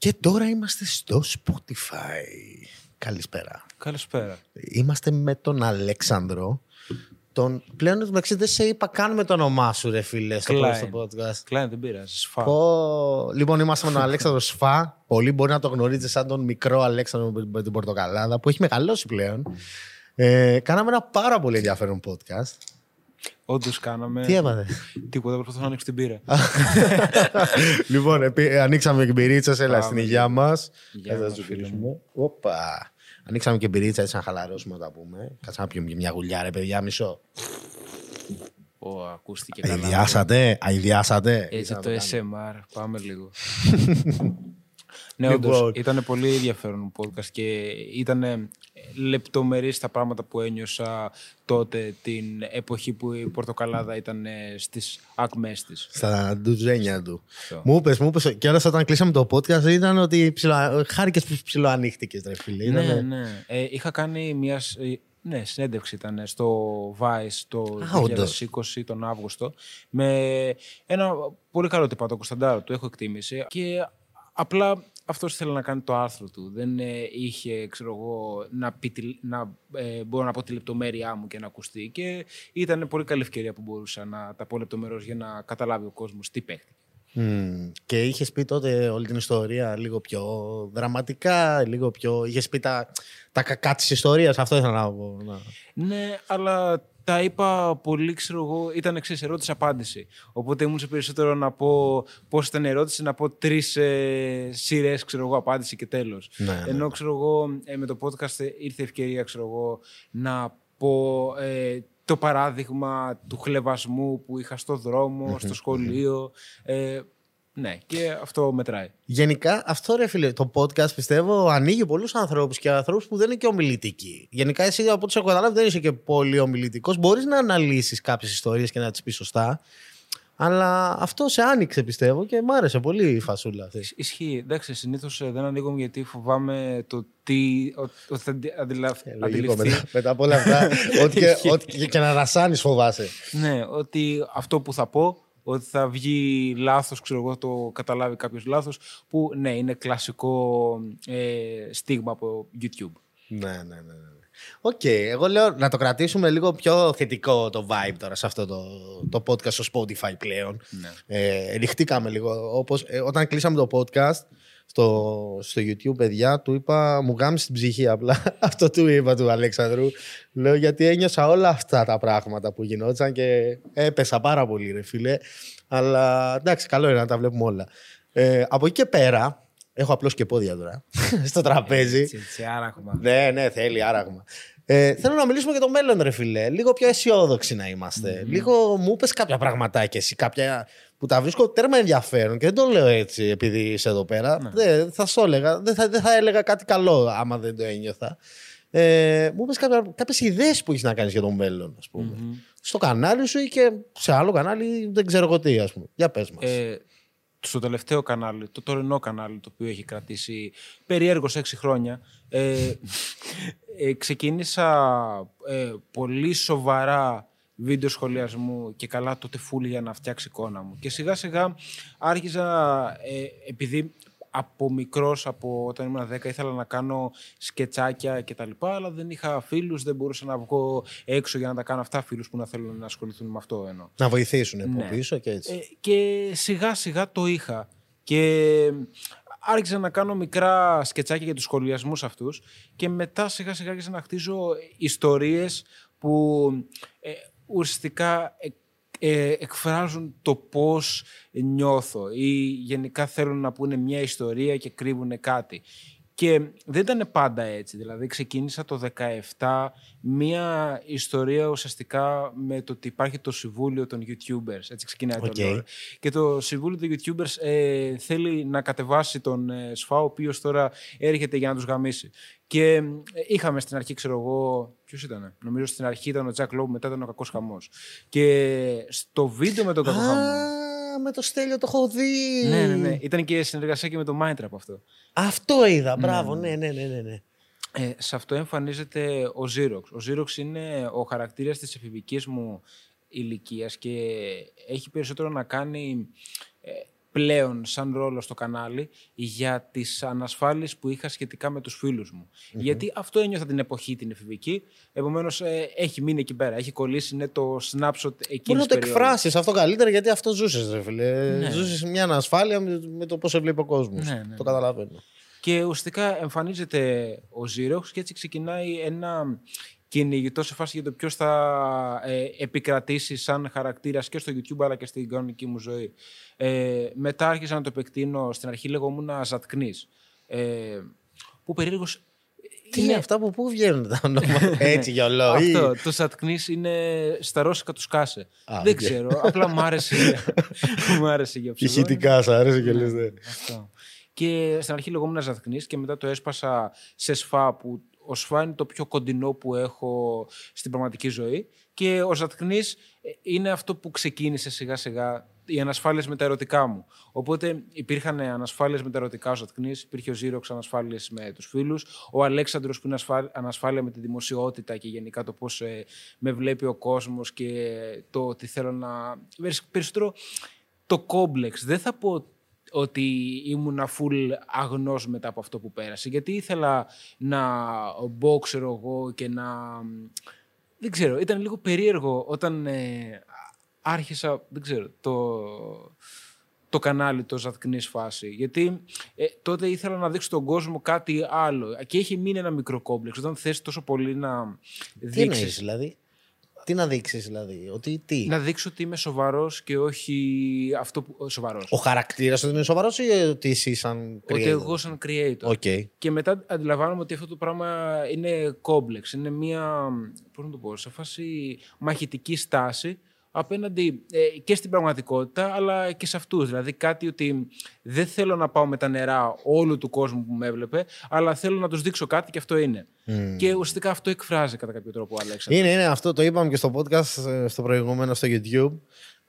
Και τώρα είμαστε στο Spotify. Καλησπέρα. Καλησπέρα. Είμαστε με τον Αλέξανδρο. Τον... Πλέον μεταξύ δεν σε είπα καν με το όνομά σου, ρε φίλε, στο Klein. στο podcast. Κλάιν δεν πειράζει. Σφά. Πω... Λοιπόν, είμαστε με τον Αλέξανδρο Σφά. Πολλοί μπορεί να το γνωρίζετε σαν τον μικρό Αλέξανδρο με την Πορτοκαλάδα, που έχει μεγαλώσει πλέον. Ε, κάναμε ένα πάρα πολύ ενδιαφέρον podcast. Όντως κάναμε. Τι έβαλες; Τίποτα, προσπαθώ να ανοίξω την πύρα. λοιπόν, επί- ανοίξαμε και μπυρίτσα, έλα Πάμε. στην υγεία μας. Υγεία μας, φίλε μου. Όπα. Ανοίξαμε και μπυρίτσα έτσι να χαλαρώσουμε να τα πούμε. Κάτσε να πιούμε και μια γουλιά, ρε παιδιά, μισό. Ω, ακούστηκε καλά. Αειδιάσατε, αειδιάσατε. Έτσι Ήθελα το να το κάνω. SMR. Πάμε λίγο. ναι, Λοιπόν. όντως, ήταν πολύ ενδιαφέρον podcast και ήταν λεπτομερή τα πράγματα που ένιωσα τότε την εποχή που η Πορτοκαλάδα ήταν ε, στις ακμές της. Στα ντουζένια του. Αυτό. Μου είπες, μου είπες, και όλα όταν κλείσαμε το podcast ήταν ότι ψιλο, χάρηκες που ψιλοανοίχτηκε, ρε φίλε. Ναι, Ήτανε- ναι. Ε, είχα κάνει μια σ- ε, ναι, συνέντευξη ήταν στο Vice το Α, όντως. 2020 τον Αύγουστο με ένα πολύ καλό τυπά, τον Κωνσταντάρο του, έχω εκτίμηση και απλά αυτός ήθελε να κάνει το άρθρο του. Δεν ε, είχε, ξέρω εγώ, να, πει, τη- να ε, μπορώ να πω τη λεπτομέρειά μου και να ακουστεί και ήταν πολύ καλή ευκαιρία που μπορούσα να τα πω λεπτομερώς για να καταλάβει ο κόσμος τι παίχτηκε. Μμμ. Και είχες πει τότε όλη την ιστορία λίγο πιο δραματικά, λίγο πιο. Είχες πει τα, τα κακά της ιστορίας. Αυτό ήθελα να πω. να- Ναι, αλλά τα είπα πολύ, ξέρω εγώ, ήταν εξής ερώτηση-απάντηση. Οπότε ήμουν σε περισσότερο να πω πώς ήταν η ερώτηση, να πω τρεις ε, σειρές, ξέρω εγώ, απάντηση και τέλος. Ναι, ναι, Ενώ ξέρω εγώ, ε, με το podcast ήρθε η ευκαιρία, ξέρω εγώ, να πω ε, το παράδειγμα του χλεβασμού που είχα στο δρόμο, στο σχολείο. Ε, ναι, και αυτό μετράει. Γενικά, αυτό ρε φίλε, το podcast πιστεύω ανοίγει πολλούς ανθρώπους και ανθρώπους που δεν είναι και ομιλητικοί. Γενικά, εσύ από ό,τι σε έχω καταλάβει, δεν είσαι και πολύ ομιλητικός. Μπορείς να αναλύσεις κάποιες ιστορίες και να τις πεις σωστά. Αλλά αυτό σε άνοιξε, πιστεύω, και μ' άρεσε πολύ η φασούλα αυτή. Ισχύει. Εντάξει, συνήθως δεν ανοίγω γιατί φοβάμαι το τι. ο- ότι θα αντι- αντιλαφ- Ε, Λογικό, αντιληφθεί. μετά, μετά από όλα αυτά, ό,τι και, ό,τι και, και να 'ναι φοβάσαι. Ναι, ότι αυτό που θα πω, ότι θα βγει λάθος, ξέρω εγώ, το καταλάβει κάποιος λάθος. Που ναι, είναι κλασικό ε, στίγμα από YouTube. Ναι, ναι, ναι. ναι. Οκ, εγώ λέω να το κρατήσουμε λίγο πιο θετικό το vibe τώρα σε αυτό το, το podcast στο Spotify πλέον. Ναι. Ε, ριχτήκαμε λίγο. Όπως, ε, όταν κλείσαμε το podcast στο, στο YouTube, παιδιά, του είπα, μου γάμισε την ψυχή απλά. Αυτό του είπα του Αλέξανδρου. Λέω γιατί ένιωσα όλα αυτά τα πράγματα που γινόταν και έπεσα πάρα πολύ, ρε φίλε. Αλλά εντάξει, καλό είναι να τα βλέπουμε όλα. Ε, από εκεί και πέρα, έχω απλώς και πόδια τώρα στο τραπέζι. Έτσι, έτσι, άραγμα. Ναι, ναι, θέλει άραγμα. Ε, θέλω να μιλήσουμε για το μέλλον, ρε φιλέ. Λίγο πιο αισιόδοξοι να ειμαστε Λίγο μου είπες κάποια πραγματάκια εσύ, κάποια που τα βρίσκω τέρμα ενδιαφέρον και δεν το λέω έτσι επειδή είσαι εδώ πέρα. Δεν θα σου έλεγα, δεν θα, δεν θα έλεγα κάτι καλό άμα δεν το ένιωθα. Ε, μου είπες κάποιες ιδέες που έχεις να κάνεις για το μέλλον, ας πούμε. Στο κανάλι σου ή και σε άλλο κανάλι, δεν ξέρω εγώ τι, ας πούμε. Για πες μας. Ε, στο τελευταίο κανάλι, το τωρινό κανάλι, το οποίο έχει κρατήσει περιέργως έξι χρόνια, ε, ε, ξεκίνησα ε, πολύ σοβαρά βίντεο σχολιασμού και καλά τότε φούλη για να φτιάξει εικόνα μου. Και σιγά σιγά άρχιζα, ε, επειδή από μικρός, από όταν ήμουν 10, ήθελα να κάνω σκετσάκια και τα λοιπά, αλλά δεν είχα φίλους, δεν μπορούσα να βγω έξω για να τα κάνω αυτά, φίλους που να θέλουν να ασχοληθούν με αυτό εννοώ. να βοηθήσουν από ναι. πίσω και έτσι. Ε, και σιγά σιγά το είχα. Και άρχισα να κάνω μικρά σκετσάκια για τους σχολιασμούς αυτούς και μετά σιγά σιγά άρχισα να χτίζω ιστορίες που ε, ουσιαστικά ε, ε, εκφράζουν το πώς νιώθω ή γενικά θέλουν να πούνε μια ιστορία και κρύβουν κάτι. Και δεν ήταν πάντα έτσι. Δηλαδή, ξεκίνησα το 17 μία ιστορία ουσιαστικά με το ότι υπάρχει το συμβούλιο των YouTubers. Έτσι ξεκινάει Οκ. το lore. Και το συμβούλιο των YouTubers ε, θέλει να κατεβάσει τον ε, ΣΦΑ, ο οποίος τώρα έρχεται για να τους γαμίσει. Και ε, είχαμε στην αρχή, ξέρω εγώ. Ποιος ήταν, Νομίζω στην αρχή ήταν ο Τζακ Λόμπ, μετά ήταν ο Κακός Χαμός. Και στο βίντεο με τον Κακό Χαμός. Α, με το Στέλιο το έχω δει. Ναι, ναι, ναι. Ήταν και συνεργασία και με το Mindtrap αυτό. Αυτό είδα, μπράβο, ναι, ναι, ναι, ναι. ναι. Ε, σε αυτό εμφανίζεται ο Xerox. Ο Xerox είναι ο χαρακτήρας της εφηβικής μου ηλικίας και έχει περισσότερο να κάνει ε, πλέον σαν ρόλο στο κανάλι για τις ανασφάλειες που είχα σχετικά με τους φίλους μου. Γιατί αυτό ένιωθα την εποχή την εφηβική, επομένως ε, έχει μείνει εκεί πέρα, έχει κολλήσει, είναι το snapshot εκείνης Μπορεί να το περίοδου. εκφράσεις αυτό καλύτερα γιατί αυτό ζούσες, ρε φίλε. Ναι. Ζούσες μια ανασφάλεια με, με το πώς σε βλέπει ο κόσμος. Ναι, ναι, το ναι. καταλαβαίνω. Και ουσιαστικά εμφανίζεται ο Ζήροξ και έτσι ξεκινάει ένα κυνηγητό σε φάση για το ποιος θα ε, επικρατήσει σαν χαρακτήρας και στο YouTube αλλά και στην κανονική μου ζωή. Ε, μετά άρχισα να το επεκτείνω. Στην αρχή λεγόμουν Ζατκνής. Ε, που περίεργος. Τι είναι αυτά που πού βγαίνουν τα ονόματα; Έτσι για ολό. ή- Αυτό. Το Ζατκνής είναι στα ρώσικα του σκάσε. Α, Δεν οκ. ξέρω. Απλά μου άρεσε, μου άρεσε για ψευδόνυμο. Ηχητικά, σ' άρεσε και λες. ναι. Αυτό. Και στην αρχή λεγόμουν Ζαθκνής και μετά το έσπασα σε σφά που ο σφά είναι το πιο κοντινό που έχω στην πραγματική ζωή και ο Ζαθκνής ε, είναι αυτό που ξεκίνησε σιγά σιγά οι ανασφάλειες με τα ερωτικά μου. Οπότε υπήρχαν ανασφάλειες με τα ερωτικά ο Ζαθκνής, υπήρχε ο Ζήροξ ανασφάλειες με τους φίλους, ο Αλέξανδρος που είναι ασφα- ανασφάλεια με τη δημοσιότητα και γενικά το πώς ε, με βλέπει ο κόσμος και το ότι θέλω να... Περισσότερο το κόμπλεξ. Δεν θα πω ότι ήμουν full αγνός μετά από αυτό που πέρασε. Γιατί ήθελα να μπω, ξέρω εγώ, και να... Δεν ξέρω, ήταν λίγο περίεργο όταν ε, άρχισα, δεν ξέρω, το, το κανάλι, το Ζατκνής φάση. Γιατί ε, τότε ήθελα να δείξω στον κόσμο κάτι άλλο. Και έχει μείνει ένα μικρό κόμπλεξ. Όταν θες τόσο πολύ να Τι εννοείς δείξεις δηλαδή; Τι να δείξεις δηλαδή. Ότι τι; να δείξω ότι είμαι σοβαρός και όχι αυτό που. Σοβαρός. Ο χαρακτήρας του είναι σοβαρός ή ότι εσύ σαν creator; Ότι εγώ σαν creator. OK. Και μετά αντιλαμβάνομαι ότι αυτό το πράγμα είναι κόμπλεξ. Είναι μια, πώς να το πω, σε φάση μαχητική στάση απέναντι ε, και στην πραγματικότητα αλλά και σε αυτούς. Δηλαδή κάτι ότι δεν θέλω να πάω με τα νερά όλου του κόσμου που με έβλεπε αλλά θέλω να τους δείξω κάτι και αυτό είναι. Και ουσιαστικά αυτό εκφράζει κατά κάποιο τρόπο ο Αλέξανδρος. Είναι, είναι αυτό, το είπαμε και στο podcast ε, στο προηγούμενο στο YouTube,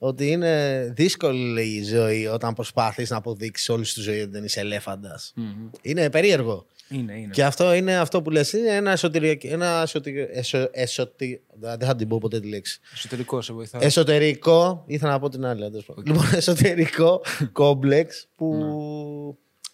ότι είναι δύσκολη η ζωή όταν προσπαθείς να αποδείξεις όλη τη ζωή ότι δεν είσαι ελέφαντας. Είναι περίεργο. Είναι, είναι. Και αυτό είναι αυτό που λες, είναι ένα εσωτερικό, ένα εσωτερικό, εσω, εσωτε- δεν θα την πω ποτέ τη λέξη. Εσωτερικό σε βοηθά. Εσωτερικό, ήθελα να πω την άλλη. τέλος πάντων. Λοιπόν, εσωτερικό κόμπλεξ που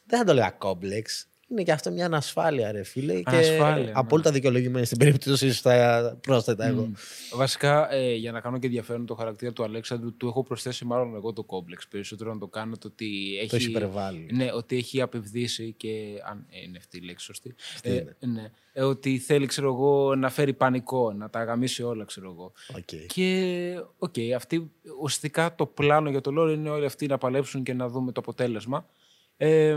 δεν θα το λέγα κόμπλεξ. Είναι και αυτό μια ανασφάλεια, ρε φίλε. Ανασφάλεια, και ναι. απόλυτα δικαιολογημένη στην περίπτωση σου θα πρόσθετα εγώ. Βασικά, ε, για να κάνω και ενδιαφέρον το χαρακτήρα του Αλέξανδρου, του έχω προσθέσει μάλλον εγώ το κόμπλεξ. Περισσότερο να το κάνω το ότι έχεις. έχει υπερβάλει. Ναι, ότι έχει απευδήσει και. Αν ε, είναι αυτή η λέξη σωστή. Ε, είναι. ναι, ε, ότι θέλει, ξέρω εγώ, να φέρει πανικό, να τα γαμήσει όλα, ξέρω εγώ. Οκ. Και, οκ, αυτή, ουσιαστικά το πλάνο για το lore είναι όλοι αυτοί να παλέψουν και να δούμε το αποτέλεσμα. Ε,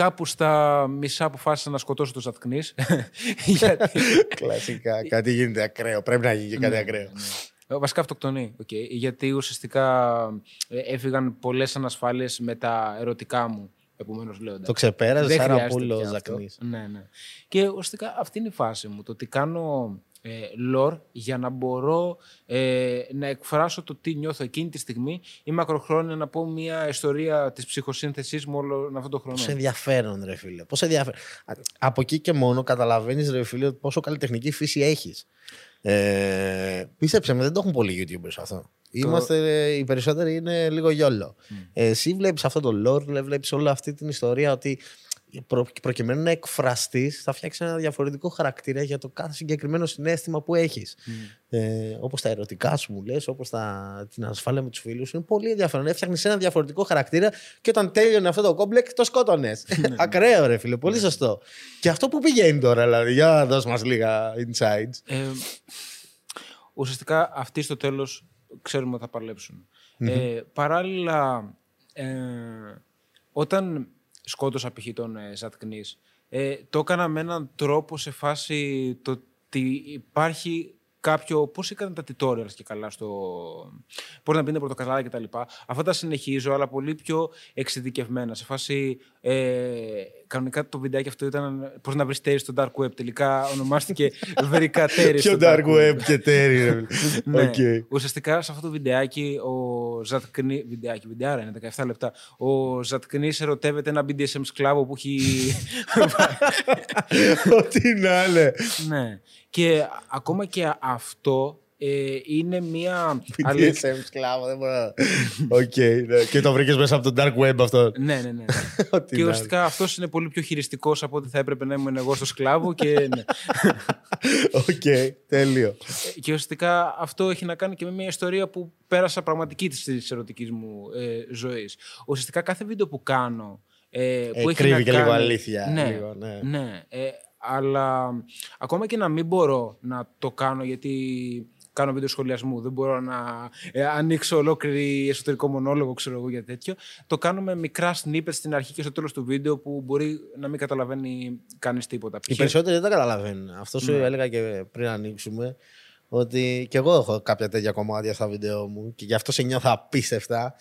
κάπου στα μισά αποφάσισα να σκοτώσω το Ζατκνής. γιατί, Κλασικά. Κάτι γίνεται ακραίο. Πρέπει να γίνει και κάτι ακραίο. Ε, Βασικά αυτοκτονεί. οκ. Γιατί ουσιαστικά ε, έφυγαν πολλές ανασφάλειες με τα ερωτικά μου. Επομένως λέγοντα. Το ξεπέρασε Δεν άρα χρειάζεται πούλο πια ο αυτό. Ζακνή. Ναι, ναι. Και ουσιαστικά αυτή είναι η φάση μου. Το ότι κάνω ε, lore για να μπορώ ε, να εκφράσω το τι νιώθω εκείνη τη στιγμή ή μακροχρόνια να πω μια ιστορία της ψυχοσύνθεσής μου όλο αυτόν τον χρόνο. Πόσο ενδιαφέρον, ρε φίλε. Πόσο ενδιαφέρον. Α, Από εκεί και μόνο καταλαβαίνεις, ρε φίλε, πόσο καλλιτεχνική φύση έχεις. Ε, πίστεψε με, δεν το έχουν πολλοί YouTubers αυτό. Είμαστε, οι περισσότεροι είναι λίγο γιόλο. Ε, εσύ βλέπεις αυτό το lore, βλέπεις όλη αυτή την ιστορία ότι προ, προκειμένου να εκφραστείς, θα φτιάξεις ένα διαφορετικό χαρακτήρα για το κάθε συγκεκριμένο συνέστημα που έχεις. Ε, Όπως τα ερωτικά σου μου λες, όπως την ασφάλεια με τους φίλους σου. Είναι πολύ ενδιαφέρον. Έφτιαχνε ένα διαφορετικό χαρακτήρα και όταν τέλειωνε αυτό το κόμπλεκ, το σκότωνες. Ακραίο, ρε φίλε. Πολύ σωστό. Και αυτό που πηγαίνει τώρα, δηλαδή. Για δώσ' μας λίγα insights. Ε, ουσιαστικά αυτοί στο τέλος ξέρουμε ότι θα παλέψουν Ε, παράλληλα, ε, όταν σκότωσα π.χ. τον ε, Ζατκνής, ε, το έκανα με έναν τρόπο σε φάση το ότι υπάρχει κάποιο. Πώς έκανα τα tutorials και καλά στο. Πώς να πίνετε πορτοκαλάδα κτλ. Αυτά τα συνεχίζω, αλλά πολύ πιο εξειδικευμένα. Σε φάση. Ε, κανονικά το βιντεάκι αυτό ήταν πώς να βρεις ταίρι στο dark web. Τελικά ονομάστηκε Βρήκα ταίρι Πιο στο dark web και ταίρι, ρε φίλε. ναι. Οκ. Ουσιαστικά σε αυτό το βιντεάκι, ο Ζατκνή. Βιντεάκι, βιντεάρα είναι 17 λεπτά. Ο Ζατκνή ερωτεύεται ένα BDSM σκλάβο που έχει. Ό,τι να είναι. ναι. Και ακόμα και αυτό ε, είναι μια. BDSM σκλάβο, δεν μπορώ να. Οκ, ναι. Και το βρήκες μέσα από το dark web αυτό. ναι, ναι, ναι. Ό,τι και να ουσιαστικά αυτός είναι πολύ πιο χειριστικός από ό,τι θα έπρεπε να ήμουν εγώ στο σκλάβο. Και, ναι. είναι. Οκ, τέλειο. και ουσιαστικά αυτό έχει να κάνει και με μια ιστορία που πέρασα πραγματική της ερωτικής μου ε, ζωής. Ουσιαστικά κάθε βίντεο που κάνω. Ε, που Ε, έχει κρύβει να και λίγο κάνει- αλήθεια, Ναι, λίγο, ναι. ναι. Ε, αλλά ακόμα και να μην μπορώ να το κάνω γιατί κάνω βίντεο σχολιασμού, δεν μπορώ να ε, ανοίξω ολόκληρη εσωτερικό μονόλογο, ξέρω εγώ για τέτοιο. Το κάνω με μικρά snippets στην αρχή και στο τέλος του βίντεο που μπορεί να μην καταλαβαίνει κανείς τίποτα. Οι Π.χ. περισσότεροι δεν τα καταλαβαίνουν. Αυτό σου Ναι. έλεγα και πριν ανοίξουμε. Ότι και εγώ έχω κάποια τέτοια κομμάτια στα βίντεο μου και γι' αυτό σε νιώθω απίστευτα.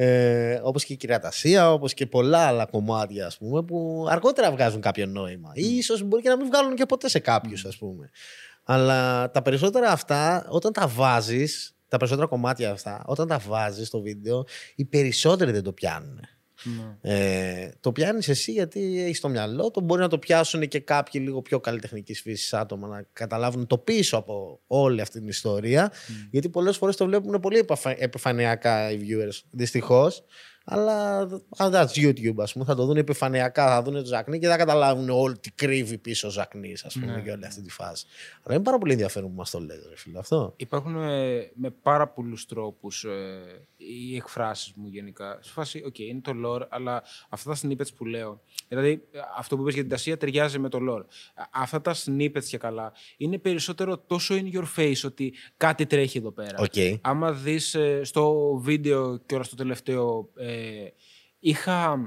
Ε, όπως και η κυριατασία, όπως και πολλά άλλα κομμάτια ας πούμε, που αργότερα βγάζουν κάποιο νόημα. Ή ίσως μπορεί και να μην βγάλουν και ποτέ σε κάποιους ας πούμε. Αλλά τα περισσότερα αυτά όταν τα βάζεις, τα περισσότερα κομμάτια αυτά, όταν τα βάζεις στο βίντεο, οι περισσότεροι δεν το πιάνουν. Ναι. Ε, το πιάνεις εσύ γιατί έχεις στο μυαλό το. Μπορεί να το πιάσουν και κάποιοι λίγο πιο καλλιτεχνικής φύσης άτομα να καταλάβουν το πίσω από όλη αυτή την ιστορία. Γιατί πολλές φορές το βλέπουν πολύ επαφα- επιφανειακά οι viewers. Δυστυχώς. Αλλά αν that's YouTube, ας πούμε, θα το δουν επιφανειακά, θα δουν το Ζακνί και θα καταλάβουν όλη τι κρύβει πίσω ο Ζακνί, ας πούμε, Ναι. και όλη αυτή τη φάση. Αλλά είναι πάρα πολύ ενδιαφέρον που μας το λέτε, ρε φίλε, αυτό. Υπάρχουν ε, με πάρα πολλούς τρόπους ε, οι εκφράσεις μου γενικά. Σε φάση, οκ, είναι το lore, αλλά αυτά τα snippets που λέω, δηλαδή ε, αυτό που είπες για την τασία ταιριάζει με το lore. Α- Αυτά τα snippets και καλά είναι περισσότερο τόσο in your face ότι κάτι τρέχει εδώ πέρα. Οκ. Άμα δεις ε, στο βίντεο και ώρα στο τελευταίο, ε, είχα...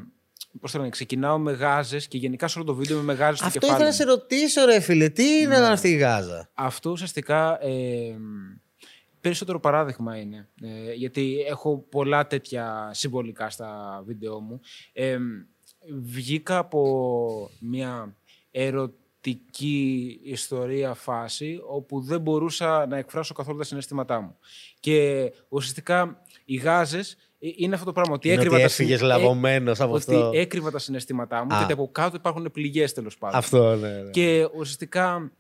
Πώς το λένε, ξεκινάω με γάζες και γενικά σε όλο το βίντεο με μεγάλες στο Αυτό κεφάλι. ήθελα να μου. σε ρωτήσω, ρε φίλε, τι είναι Ναι. αυτή η Γάζα; Αυτό ουσιαστικά ε, περισσότερο παράδειγμα είναι. Ε, γιατί έχω πολλά τέτοια συμβολικά στα βίντεο μου. Ε, βγήκα από μια ερωτική ιστορία φάση όπου δεν μπορούσα να εκφράσω καθόλου τα συναισθήματά μου. Και ουσιαστικά οι γάζες ε, είναι αυτό το πράγμα. Ότι Είναι έκρυβα, ότι τα, συν- έφυγες ε, λαβωμένο από ότι αυτό. έκρυβα τα συναισθήματά μου Α. γιατί από κάτω υπάρχουν πληγές τέλος πάντων. Αυτό, ναι. ναι. Και ουσιαστικά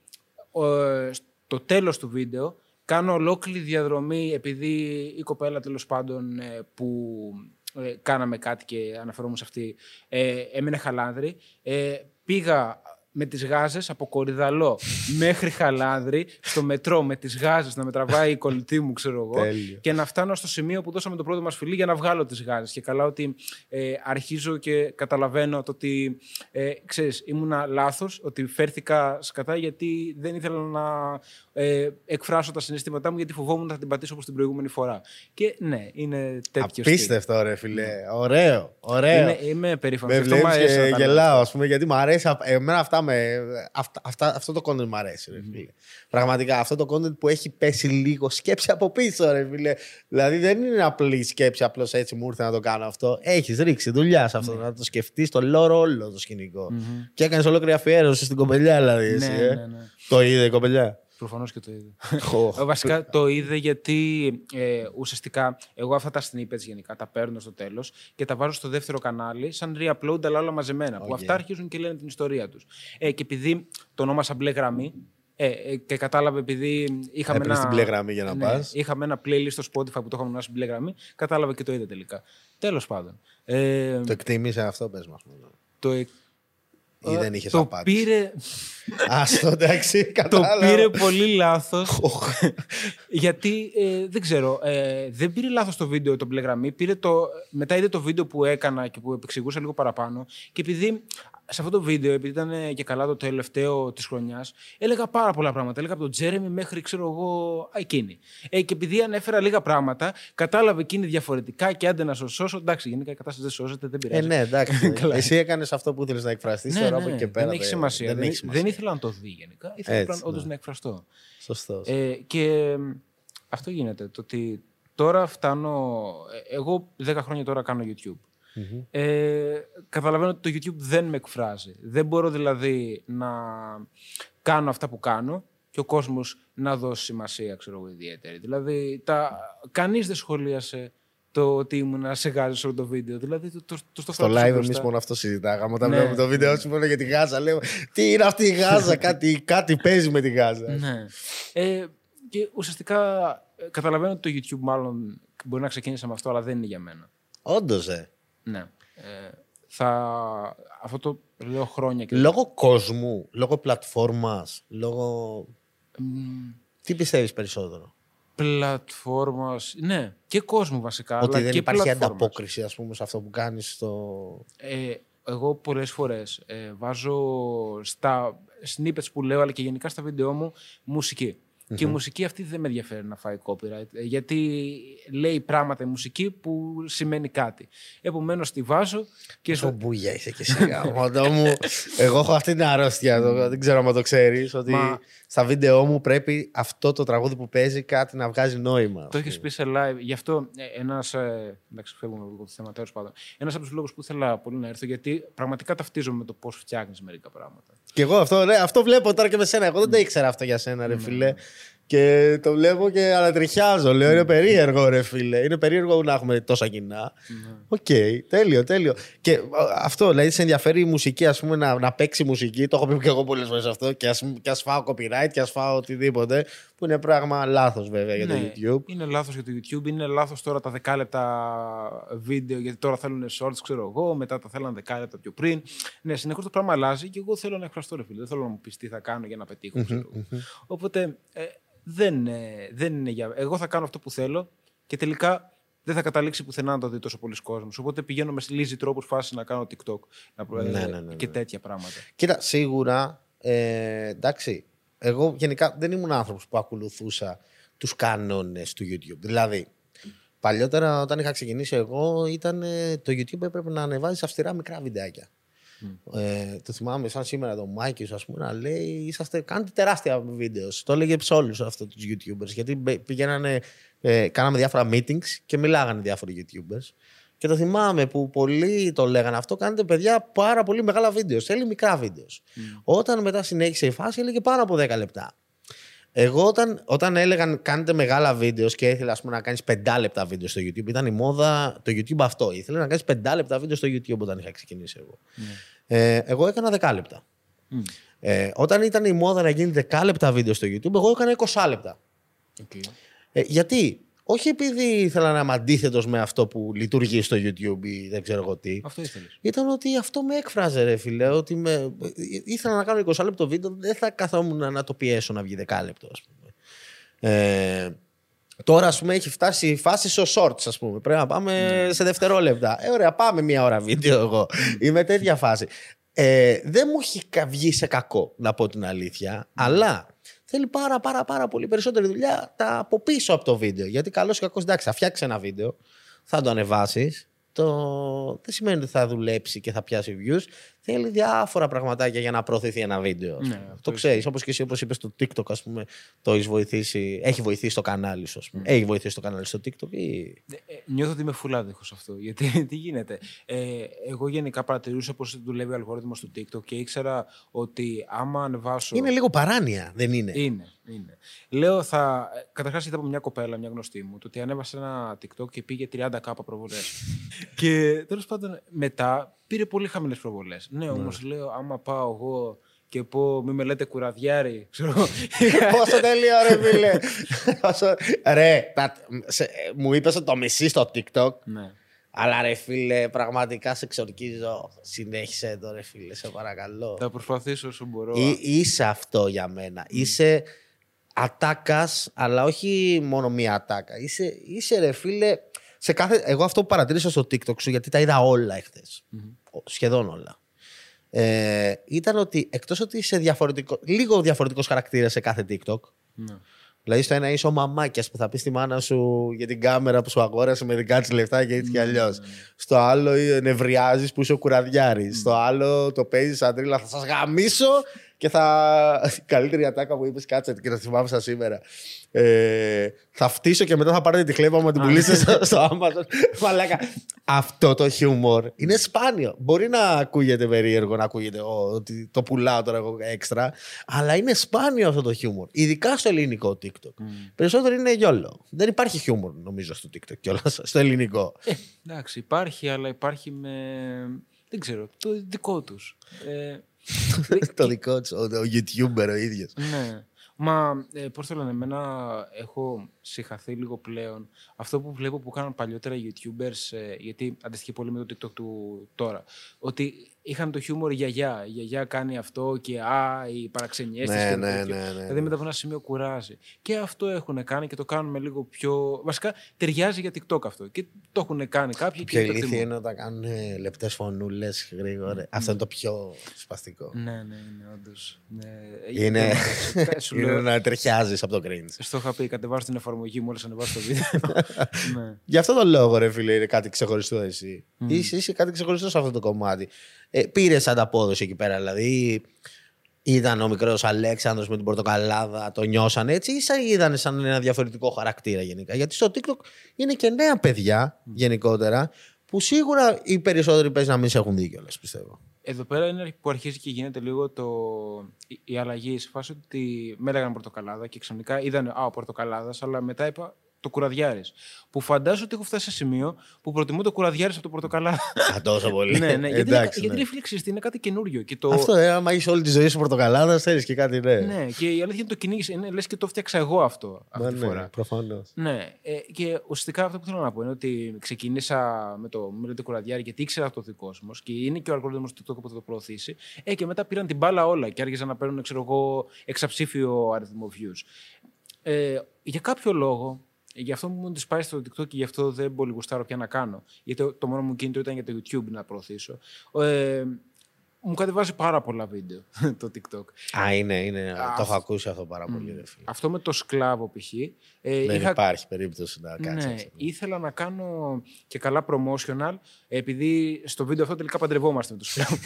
ε, στο τέλος του βίντεο κάνω ολόκληρη διαδρομή επειδή η κοπέλα τέλος πάντων ε, που ε, κάναμε κάτι και αναφερόμουν σε αυτή ε, έμενε χαλάνδρη. Ε, πήγα με τις γάζες από Κορυδαλό μέχρι Χαλάνδρη στο μετρό με τις γάζες να με τραβάει η κολλητή μου ξέρω εγώ Τέλειο. και να φτάνω στο σημείο που δώσαμε το πρώτο μας φιλί για να βγάλω τις γάζες και καλά ότι ε, αρχίζω και καταλαβαίνω το ότι ε, ξέρεις, ήμουνα λάθος ότι φέρθηκα σκατά γιατί δεν ήθελα να ε, εκφράσω τα συναισθήματά μου γιατί φοβόμουν να θα την πατήσω όπως την προηγούμενη φορά και ναι, είναι τέτοιος στυλ. Απίστευτο, ρε φιλέ. Ωραίο, ωραίο. Είμαι, είμαι περήφανος. Με Γι' αυτό μ' βλέπεις αρέσει να και τα λέω. γελάω, ας πούμε, γιατί μου αρέσει. αυ- Εμένα αυτά με. Αυτά, αυτά, αυτό το content μου αρέσει, ρε φίλε. Πραγματικά αυτό το content που έχει πέσει λίγο σκέψη από πίσω, ρε φίλε. Δηλαδή δεν είναι απλή σκέψη, απλώς έτσι μου ήρθε να το κάνω αυτό. Έχεις ρίξει δουλειά σε αυτό, να το σκεφτείς το λόρο όλο το σκηνικό. Και έκανες ολόκληρη αφιέρωση στην κοπελιά, δηλαδή. Ναι, εσύ, ε. ναι, ναι. Το είδε η κοπελιά; Προφανώς και το είδε. Οχ. Ε, Βασικά το είδε γιατί ε, ουσιαστικά εγώ αυτά τα snippets γενικά τα παίρνω στο τέλος και τα βάζω στο δεύτερο κανάλι σαν re-upload αλλά όλα μαζεμένα. Που Οκ. αυτά αρχίζουν και λένε την ιστορία τους. Ε, και επειδή το ονόμασα μπλε γραμμή ε, ε, και κατάλαβε επειδή είχαμε Έπαιρνες ένα, την μπλε γραμμή για να ναι, πας. είχαμε ένα playlist στο Spotify που το είχαμε ονομάσει μπλε γραμμή, κατάλαβε και το είδε τελικά. Τέλος πάντων. Ε, Το εκτίμησε αυτό, πες μας. το, ε, Ή δεν είχες το απάντηση; πήρε, Άστο, εντάξει, το κατάλαβα. πήρε πολύ λάθος. Γιατί ε, δεν ξέρω, ε, δεν πήρε λάθος το βίντεο το μπλε γραμμή. Πήρε το, μετά είδε το βίντεο που έκανα και που επεξηγούσα λίγο παραπάνω. Και επειδή σε αυτό το βίντεο, επειδή ήταν ε, και καλά το τελευταίο της χρονιάς, έλεγα πάρα πολλά πράγματα. Έλεγα από τον Τζέρεμι μέχρι, ξέρω εγώ, α, εκείνη. Ε, και επειδή ανέφερα λίγα πράγματα, κατάλαβε εκείνη διαφορετικά και άντε να σε σώσω. Εντάξει, γενικά η κατάσταση δεν σώζεται, δεν Ε, πειράζει. ναι, εντάξει. Καλά. Εσύ έκανες αυτό που ήθελες να εκφραστείς. Ναι, τώρα ναι, από εκεί και πέρα. δεν έχει σημασία. Δεν, Δεν, έχει σημασία. δεν ήθελα να το δει γενικά. Ήθελα Έτσι, απλά όντως ναι. να εκφραστώ. Σωστός. Ε, και μ, αυτό γίνεται. Το ότι τώρα φτάνω. ε, Εγώ 10 χρόνια τώρα κάνω YouTube. Ε, καταλαβαίνω ότι το YouTube δεν με εκφράζει. Δεν μπορώ δηλαδή να κάνω αυτά που κάνω και ο κόσμος να δώσει σημασία, ξέρω εγώ, ιδιαίτερη. Δηλαδή, τα... κανείς δεν σχολίασε το ότι ήμουν σε γάζα σε όλο το βίντεο. Δηλαδή, το, το, το, στο Στο φράτο live εμείς μπροστά. μόνο αυτό συζητάγαμε. Όταν Ναι. βλέπουμε το βίντεο σου μόνο για τη Γάζα, λέμε Τι είναι αυτή η Γάζα, κάτι, κάτι παίζει με τη Γάζα. Ναι. Ε, Και ουσιαστικά ε, καταλαβαίνω ότι το YouTube μάλλον μπορεί να ξεκίνησε με αυτό, αλλά δεν είναι για μένα. Όντως, ε. Ναι. Ε, θα... Αυτό το λέω χρόνια. Και... Λόγω κόσμου, λόγω πλατφόρμας, λόγω. Τι πιστεύεις περισσότερο; Πλατφόρμας. Ναι, και κόσμου βασικά. Ότι αλλά δεν και υπάρχει πλατφόρμας. ανταπόκριση, ας πούμε, σε αυτό που κάνεις στο. Ε, εγώ πολλές φορές ε, βάζω στα snippets που λέω, αλλά και γενικά στα βίντεό μου, μουσικη Και η μουσική αυτή δεν με ενδιαφέρει να φάει copyright, ε, γιατί λέει πράγματα η μουσική που σημαίνει κάτι. Επομένως τη βάζω και... Πόσο μπούγια είσαι και εσύ, γαμώτο μου. Εγώ έχω αυτή την αρρώστια, το- δεν ξέρω αν το ξέρεις, ότι Μα- στα βίντεό μου πρέπει αυτό το τραγούδι που παίζει κάτι να βγάζει νόημα. Το έχεις πει σε live. Γι' αυτό ένας. Ε, εντάξει, φεύγουμε λίγο από το θέμα τέλος πάντων. Ένας από τους λόγους που ήθελα πολύ να έρθω, γιατί πραγματικά ταυτίζομαι με το πώς φτιάχνεις μερικά πράγματα. Και εγώ αυτό, ναι, αυτό βλέπω τώρα και με σένα. Εγώ δεν το ήξερα αυτό για σένα, ρε φίλε. Και το βλέπω και ανατριχιάζω. Λέω είναι περίεργο, ρε φίλε. Είναι περίεργο να έχουμε τόσα κοινά. Οκ, τέλειο, τέλειο. Και ε, αυτό, δηλαδή, σε ενδιαφέρει η μουσική, ας πούμε, να, να παίξει μουσική. Το έχω πει και εγώ πολλές φορές αυτό. Και ας και ας φάω copyright και ας φάω οτιδήποτε. Που είναι πράγμα λάθος, βέβαια, για το Ναι, YouTube. Είναι λάθος για το YouTube, είναι λάθος τώρα τα δεκάλεπτα βίντεο, γιατί τώρα θέλουν shorts, ξέρω εγώ, μετά τα θέλουν δεκάλεπτα πιο πριν. Ναι, συνεχώς το πράγμα αλλάζει και εγώ θέλω να εκφραστώ, ρε φίλε. Δεν θέλω να μου πεις τι θα κάνω για να πετύχω, ξέρω εγώ. Οπότε ε, δεν, ε, δεν είναι για. Εγώ θα κάνω αυτό που θέλω και τελικά δεν θα καταλήξει πουθενά να το δει τόσο πολλοί κόσμος. Οπότε πηγαίνω με λύζει τρόπους φάση να κάνω TikTok να, προ- Ναι, ε, ναι, ναι, και ναι. τέτοια πράγματα. Κοίτα, σίγουρα, ε, εντάξει, εγώ γενικά δεν ήμουν άνθρωπος που ακολουθούσα τους κανόνες του YouTube. Δηλαδή, παλιότερα όταν είχα ξεκινήσει εγώ, ήταν, ε, το YouTube έπρεπε να ανεβάζεις αυστηρά μικρά βιντεάκια. Ε, το θυμάμαι σαν σήμερα το Μάικη σου, ας πούμε, να λέει είσαστε, κάνετε τεράστια βίντεος. Το έλεγε σε όλους αυτό τους YouTubers. Γιατί μπε- πηγαίνανε, ε, κάναμε διάφορα meetings και μιλάγανε διάφοροι YouTubers. Και το θυμάμαι που πολλοί το λέγανε αυτό, κάνετε παιδιά πάρα πολύ μεγάλα βίντεο. Θέλει μικρά βίντεος. Όταν μετά συνέχισε η φάση, έλεγε πάνω από 10 λεπτά. Εγώ όταν, όταν έλεγαν κάνετε μεγάλα βίντεος και ήθελα ας πούμε, να κάνεις 5 λεπτά βίντεο στο YouTube, ήταν η μόδα το YouTube αυτό. Ήθελε να κάνεις 5 λεπτά βίντεο στο YouTube όταν είχα ξεκινήσει εγώ. Ε, εγώ έκανα 10 λεπτά. Ε, όταν ήταν η μόδα να γίνει 10 λεπτά βίντεο στο YouTube, εγώ έκανα 20 λεπτά. Ε, γιατί, όχι επειδή ήθελα να είμαι αντίθετος με αυτό που λειτουργεί στο YouTube ή δεν ξέρω εγώ τι. Αυτό ήθελες. Ήταν ότι αυτό με έκφραζε, ρε φίλε. Ότι με... ήθελα να κάνω 20 λεπτό βίντεο, δεν θα καθόμουν να το πιέσω να βγει 10 λεπτό, ας πούμε. Ε, τώρα, ας πούμε, έχει φτάσει η φάση στο shorts, ας πούμε. Πρέπει να πάμε σε δευτερόλεπτα. Ε, ωραία, πάμε μία ώρα βίντεο εγώ. Είμαι τέτοια φάση. Ε, δεν μου έχει κα- βγει σε κακό, να πω την αλήθεια, αλλά θέλει πάρα πάρα πάρα πολύ περισσότερη δουλειά τα από πίσω από το βίντεο. Γιατί καλός ή κακός, εντάξει, θα φτιάξει ένα βίντεο, θα το ανεβάσεις. Το... Δεν σημαίνει ότι θα δουλέψει και θα πιάσει views. Θέλει διάφορα πραγματάκια για να προωθηθεί ένα βίντεο. ας Ναι, πούμε. αυτό το ξέρεις. Όπως και εσύ, όπως είπες στο TikTok, ας πούμε, το έχεις βοηθήσει. Έχει βοηθήσει το κανάλι σου, ας πούμε. Έχει βοηθήσει το κανάλι στο TikTok ή. Ε, ε, νιώθω ότι είμαι φουλάδικος αυτό. Γιατί τι γίνεται; Ε, εγώ γενικά παρατηρούσα πώς δουλεύει ο αλγόριθμος του TikTok και ήξερα ότι άμα ανεβάσω. Είναι λίγο παράνοια, δεν είναι; Είναι, είναι. Λέω, θα. Καταρχάς είδα από μια κοπέλα, μια γνωστή μου, το ότι ανέβασε ένα TikTok και πήγε 30k προβολές. και τέλος πάντων μετά πήρε πολύ χαμηλές προβολές. Ναι, όμως λέω, άμα πάω εγώ και πω, μη με λέτε κουραδιάρι, ξέρω. Πόσο τέλειο, ρε φίλε. Πόσο- ρε, τα- σε- μου είπες το μισή στο TikTok. ναι. Αλλά ρε φίλε, πραγματικά σε εξορκίζω. Συνέχισε το ρε φίλε, σε παρακαλώ. Θα προσπαθήσω όσο μπορώ. Ή- είσαι αυτό για μένα. Είσαι ατάκας, αλλά όχι μόνο μία ατάκα. Είσαι, είσαι ρε φίλε. Σε κάθε... Εγώ αυτό που παρατήρησα στο TikTok σου, γιατί τα είδα όλα εχθες. Σχεδόν όλα. Ε, ήταν ότι εκτός ότι είσαι διαφορετικό, λίγο διαφορετικός χαρακτήρας σε κάθε TikTok, Ναι. Δηλαδή, στο ένα είσαι ο μαμάκιας που θα πεις στη μάνα σου για την κάμερα που σου αγόρασε με δικά της λεφτά και έτσι κι αλλιώς. Στο άλλο ε, νευριάζεις που είσαι ο κουραδιάρης. Στο άλλο το παίζεις σαν τρίλα. Θα σας γαμίσω και θα. Η καλύτερη ατάκα που είπες, κάτσε και θα θυμάμαι σαν σήμερα. Ε, θα φτύσω και μετά θα πάρετε τη χλέβα μου να την πουλήσετε στο, στο Amazon. Μαλάκα. Αυτό το χιούμορ είναι σπάνιο. Μπορεί να ακούγεται περίεργο, να ακούγεται «Ω, ότι το πουλάω τώρα εγώ έξτρα, αλλά είναι σπάνιο αυτό το χιούμορ. Ειδικά στο ελληνικό TikTok. Περισσότερο είναι γιόλο. Δεν υπάρχει χιούμορ, νομίζω, στο TikTok κιόλας. Στο ελληνικό. Ε, εντάξει, υπάρχει, αλλά υπάρχει με. Δεν ξέρω, το δικό τους. Ε, το δικό του, ο, ο YouTuber ο ίδιος. ναι. Μα ε, πώς το λένε, εμένα έχω συγχαθεί λίγο πλέον αυτό που βλέπω που κάναν παλιότερα οι YouTubers, ε, γιατί αντιστοιχεί πολύ με το TikTok του τώρα. Ότι είχαν το χιούμορ η γιαγιά. Η γιαγιά κάνει αυτό και α, οι παραξενιέ Ναι, και ναι, τέτοιο. ναι, ναι, Δηλαδή ναι. μετά από ένα σημείο κουράζει. Και αυτό έχουν κάνει και το κάνουν με λίγο πιο. Βασικά ταιριάζει για TikTok αυτό. Και το έχουν κάνει κάποιοι. Πιο και το ηλίθιο εκτιμούν. είναι όταν κάνουν λεπτές φωνούλες γρήγορα. Αυτό είναι το πιο σπαστικό. Ναι, ναι, είναι όντως. Ναι. Είναι, Ε, Σου είναι λέω, να τριχιάζεις από το cringe. Στο είχα πει, κατεβάζω την εφαρμογή μόλις ανεβάσω το βίντεο. ναι. Γι' αυτό τον λόγο, ρε φίλε, είναι κάτι ξεχωριστό εσύ. Είσαι, είσαι κάτι ξεχωριστό σε αυτό το κομμάτι. Ε, Πήρε ανταπόδοση εκεί πέρα, δηλαδή. Ήταν ο μικρός Αλέξανδρος με την Πορτοκαλάδα, το νιώσαν έτσι, ή σαν είδαν σαν ένα διαφορετικό χαρακτήρα γενικά. Γιατί στο TikTok είναι και νέα παιδιά γενικότερα, που σίγουρα οι περισσότεροι παίζεις να μην σε έχουν δει κιόλας, πιστεύω. Εδώ πέρα είναι που αρχίζει και γίνεται λίγο το... η- η αλλαγή σε φάση ότι με έλεγαν πορτοκαλάδα και ξαφνικά είδαν Α, ο πορτοκαλάδας, αλλά μετά είπα το κουραδιάρης. Που φαντάζομαι ότι έχω φτάσει σε σημείο που προτιμώ το κουραδιάρης από το πορτοκαλάδα. Α, τόσο πολύ. ναι, ναι, γιατί, είναι, Εντάξει, γιατί ναι. είναι φίλοι ξέρεις τι, είναι κάτι καινούριο. Και το... Αυτό, ε, άμα έχει όλη τη ζωή σου πορτοκαλάδας, θέλεις και κάτι ναι. Ναι, και η αλήθεια είναι το κυνήγησε. Είναι λες και το φτιάξα εγώ αυτό αυτή Μα τη ναι, φορά. προφανώς. Ναι, ε, και ουσιαστικά αυτό που θέλω να πω είναι ότι ξεκίνησα με το Μιλέτε Κουραδιάρη γιατί ήξερα το δικό μου και είναι και ο αλγόριθμος του TikTok που θα το προωθήσει. Ε, και μετά πήραν την μπάλα όλα και άρχισαν να παίρνουν, ξέρω εγώ, εξαψήφιο αριθμό views. Ε, για κάποιο λόγο, γι' αυτό μου τη πάει στο TikTok και γι' αυτό δεν πολύ γουστάρω πια να κάνω. Γιατί το, το μόνο μου κίνητο ήταν για το YouTube να προωθήσω. Ε, μου κατεβάζει πάρα πολλά βίντεο το TikTok. Α, είναι, είναι. Α, το έχω ακούσει αυτό πάρα πολύ, ρε φίλε. Αυτό με το σκλάβο π.χ. Ε, Δεν είχα υπάρχει περίπτωση να κάτσει. ναι, αυτό. ήθελα να κάνω και καλά promotional, επειδή στο βίντεο αυτό τελικά παντρευόμαστε με τους φίλους.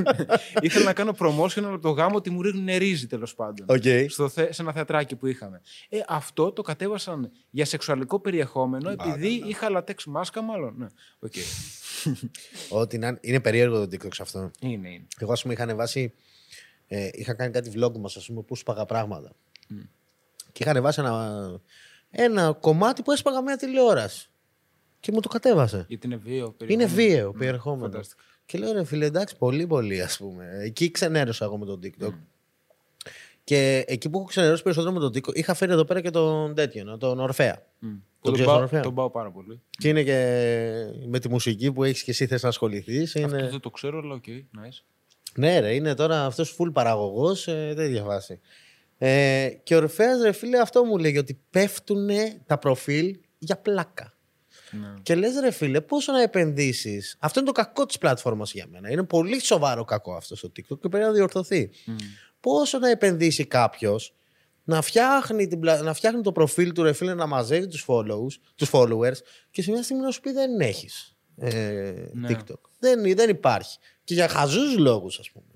ήθελα να κάνω promotional από το γάμο ότι μου ρίχνουν ρύζι τέλος πάντων. Οκ. Στο θε, σε ένα θεατράκι που είχαμε. Ε, αυτό το κατέβασαν για σεξουαλικό περιεχόμενο, επειδή είχα latex μάσκα, μάλλον. Ναι, οκ. Ό,τι να είναι. Είναι περίεργο το TikTok σε αυτό. είναι, είναι. Εγώ, ας πούμε, είχα ανεβάσει. Ε, είχα κάνει κάτι vlog μας, ας πούμε, που σπάγα πράγματα. Και είχα ανεβάσει ένα, ένα κομμάτι που έσπαγα μια τηλεόραση. Και μου το κατέβασε. Γιατί είναι βίαιο. Είναι περιεχόμενο. βίαιο, Ναι, περιεχόμενο. φανταστικά. Και λέω ρε φίλε, εντάξει, πολύ πολύ ας πούμε. Εκεί ξενέρωσα εγώ με τον TikTok. Και εκεί που έχω ξενερώσει περισσότερο με τον TikTok, είχα φέρει εδώ πέρα και τον τέτοιο, τον Ορφέα. Μμ. Το Που τον, ξέρεις πάω, τον Ορφέα; τον πάω πάρα πολύ. Και είναι και με τη μουσική που έχεις και εσύ θες να ασχοληθείς. Αυτό Είναι... δεν το ξέρω, αλλά οκ, nice. Ναι, ρε, είναι τώρα αυτός full παραγωγός, ε, τέτοια φάση. Ε, και ο Ορφέας, ρε φίλε, αυτό μου λέγει ότι πέφτουν τα προφίλ για πλάκα. Ναι. Και λες ρε φίλε, πόσο να επενδύσεις. Αυτό είναι το κακό της πλατφόρμας για μένα. Είναι πολύ σοβαρό κακό αυτός στο TikTok και πρέπει να διορθωθεί. Μμ. Πόσο να επενδύσει κάποιος να φτιάχνει, την, πλα- να φτιάχνει το προφίλ του ρε φίλε, να μαζεύει τους, follows, τους followers και σε μια στιγμή να σου πει δεν έχεις ε, Ναι. TikTok. Δεν, δεν υπάρχει. Και για χαζούς λόγους ας πούμε.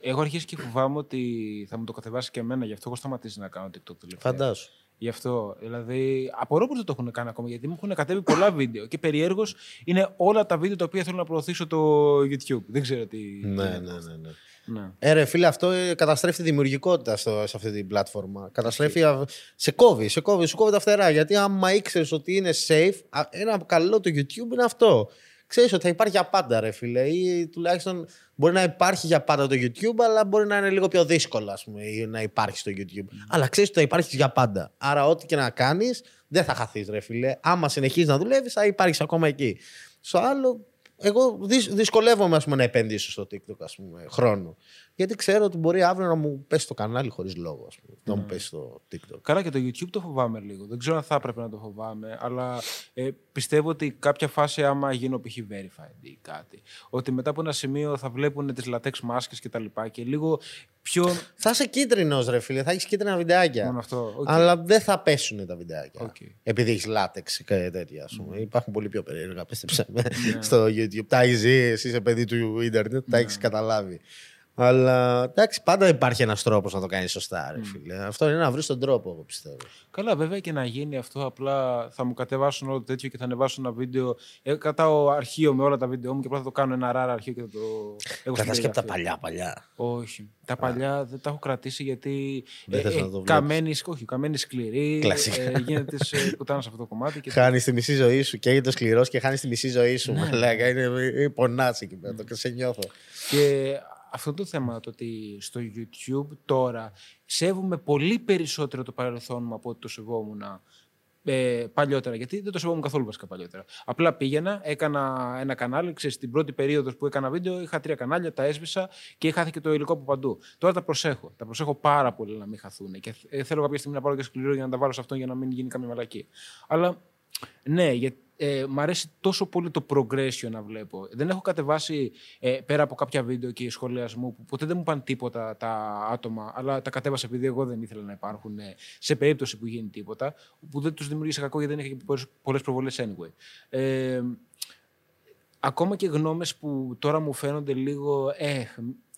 Έχω αρχίσει και φοβάμαι ότι θα μου το κατεβάσει και εμένα, γι' αυτό έχω σταματήσει να κάνω TikTok τελευταία. Φαντάσου. Γι' αυτό. Δηλαδή, απορώ που δεν το έχουν κάνει ακόμα, γιατί μου έχουν κατέβει πολλά βίντεο. Και περιέργως είναι όλα τα βίντεο τα οποία θέλω να προωθήσω το YouTube. Δεν ξέρω τι. Ναι, ναι, ναι. ναι. Ναι. Ε, ρε φίλε, αυτό ε, καταστρέφει τη δημιουργικότητα στο, σε αυτή την πλατφόρμα. Καταστρέφει. α, σε κόβει, σε κόβει, σου κόβει τα φτερά. Γιατί άμα ήξερες ότι είναι safe, α, ένα καλό του YouTube είναι αυτό. Ξέρεις ότι θα υπάρχει για πάντα, ρε φίλε. Ή τουλάχιστον μπορεί να υπάρχει για πάντα το YouTube, αλλά μπορεί να είναι λίγο πιο δύσκολο, ας πούμε, ή να υπάρχει στο YouTube. Αλλά ξέρεις ότι θα υπάρχεις για πάντα. Άρα, ό,τι και να κάνεις, δεν θα χαθείς, ρε φίλε. Άμα συνεχίζεις να δουλεύεις, θα υπάρχεις ακόμα εκεί. Στο άλλο, εγώ δυσ- δυσκολεύομαι ας πούμε, να επενδύσω στο TikTok ας πούμε, χρόνο. Γιατί ξέρω ότι μπορεί αύριο να μου πέσει το κανάλι χωρίς λόγο. Ας πούμε, Να μου πέσει στο TikTok. Καλά και το YouTube το φοβάμαι λίγο. Δεν ξέρω αν θα έπρεπε να το φοβάμαι, αλλά ε, πιστεύω ότι κάποια φάση άμα γίνω π.χ. verified ή κάτι, ότι μετά από ένα σημείο θα βλέπουν τις latex μάσκες και τα λοιπά και λίγο πιο... Θα είσαι κίτρινος, ρε φίλε, θα έχεις κίτρινα βιντεάκια. Μόνο αυτό. οκ. Αλλά δεν θα πέσουν τα βιντεάκια. Οκ. Επειδή έχεις latex και τέτοια. Ας πούμε. Υπάρχουν πολύ πιο περίεργα, πίστεψε με, Ναι. στο YouTube. Τα έχεις ζει, εσύ είσαι παιδί του Ίντερνετ, τα έχεις καταλάβει. Αλλά εντάξει, πάντα υπάρχει ένας τρόπος να το κάνεις σωστά, ρε φίλε. Αυτό είναι να βρεις τον τρόπο, εγώ πιστεύω. Καλά, βέβαια και να γίνει αυτό, απλά θα μου κατεβάσουν όλο το τέτοιο και θα ανεβάσουν ένα βίντεο. Ε, κατάω αρχείο με όλα τα βίντεο μου και απλά θα το κάνω ένα ράρα αρχείο και θα το. έχω στην Κατά και από τα περιγραφή. παλιά, παλιά. Όχι. Τα παλιά δεν τα έχω κρατήσει γιατί. Δεν θες να το βλέπεις. καμένη, όχι, καμένη σκληρή. Κλασικά. Ε, γίνεται σε κουτάνα σε αυτό το κομμάτι. Και... Χάνεις τη μισή ζωή σου, καίγεται σκληρός και χάνεις τη μισή ζωή σου. Ναι. Μαλάκα, είναι, είναι πονάς εκεί πέρα, το σε νιώθω. Και αυτό το θέμα το ότι στο YouTube τώρα σέβομαι πολύ περισσότερο το παρελθόν μου από ό,τι το σεβόμουν ε, παλιότερα. Γιατί δεν το σεβόμουν καθόλου βασικά παλιότερα. Απλά πήγαινα, έκανα ένα κανάλι. Ξέρεις, στην πρώτη περίοδος που έκανα βίντεο είχα τρία κανάλια, τα έσβησα και χάθηκε το υλικό από παντού. Τώρα τα προσέχω. Τα προσέχω πάρα πολύ να μην χαθούν. Και ε, θέλω κάποια στιγμή να πάρω και σκληρό για να τα βάλω σε αυτό για να μην γίνει καμία μαλακή. Αλλά ναι, γιατί ε, μ' αρέσει τόσο πολύ το progression να βλέπω. Δεν έχω κατεβάσει ε, πέρα από κάποια βίντεο και σχολιασμού που ποτέ δεν μου πάνε τίποτα τα άτομα, αλλά τα κατέβασα επειδή εγώ δεν ήθελα να υπάρχουν ε, σε περίπτωση που γίνει τίποτα, που δεν τους δημιουργήσα κακό γιατί δεν είχε πολλές προβολές anyway. Ε, ακόμα και γνώμες που τώρα μου φαίνονται λίγο, ε,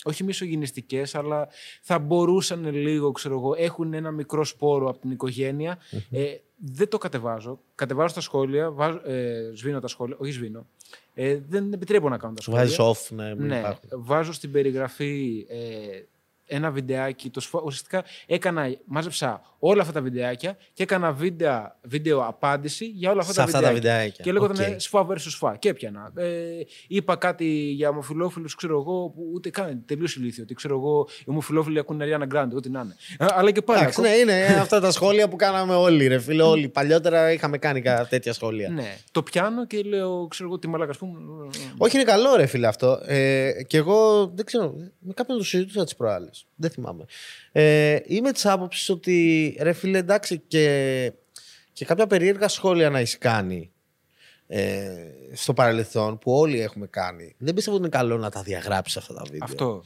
όχι μισογυνιστικέ, αλλά θα μπορούσαν λίγο, ξέρω εγώ, έχουν ένα μικρό σπόρο από την οικογένεια. Ε, δεν το κατεβάζω. Κατεβάζω τα σχόλια, βάζω, ε, σβήνω τα σχόλια, όχι σβήνω. Ε, δεν επιτρέπω να κάνω τα σχόλια. Βάζει off, ναι, ναι. Βάζω στην περιγραφή ε, ένα βιντεάκι. Το σφα... Ουσιαστικά έκανα, μάζεψα όλα αυτά τα βιντεάκια και έκανα βίντεο, βίντεο απάντηση για όλα αυτά, τα, αυτά βιντεάκια. τα βιντεάκια. Και λέγονταν okay. σφα versus σφα. Και έπιανα. Ε, είπα κάτι για ομοφυλόφιλους, ξέρω εγώ, που ούτε καν τελείως ηλίθιο. Ότι ξέρω εγώ, οι ομοφυλόφιλοι ακούνε Ριάννα Γκράντε, ό,τι να είναι. Αλλά και πάλι. ναι, είναι αυτά τα σχόλια που κάναμε όλοι, ρε φίλε. Όλοι. Παλιότερα είχαμε κάνει τέτοια σχόλια. Ναι. Το πιάνω και λέω, ξέρω εγώ, τι μαλάκα πούμε. Όχι, είναι καλό, ρε φίλε αυτό. Ε, και εγώ δεν ξέρω, με κάποιον το συζητούσα τις προάλλες. Δεν θυμάμαι. Ε, είμαι της άποψης ότι ρε φίλε, εντάξει, και, και κάποια περίεργα σχόλια να έχεις κάνει ε, στο παρελθόν που όλοι έχουμε κάνει. Δεν πιστεύω ότι είναι καλό να τα διαγράψεις αυτά τα βίντεο. Αυτό.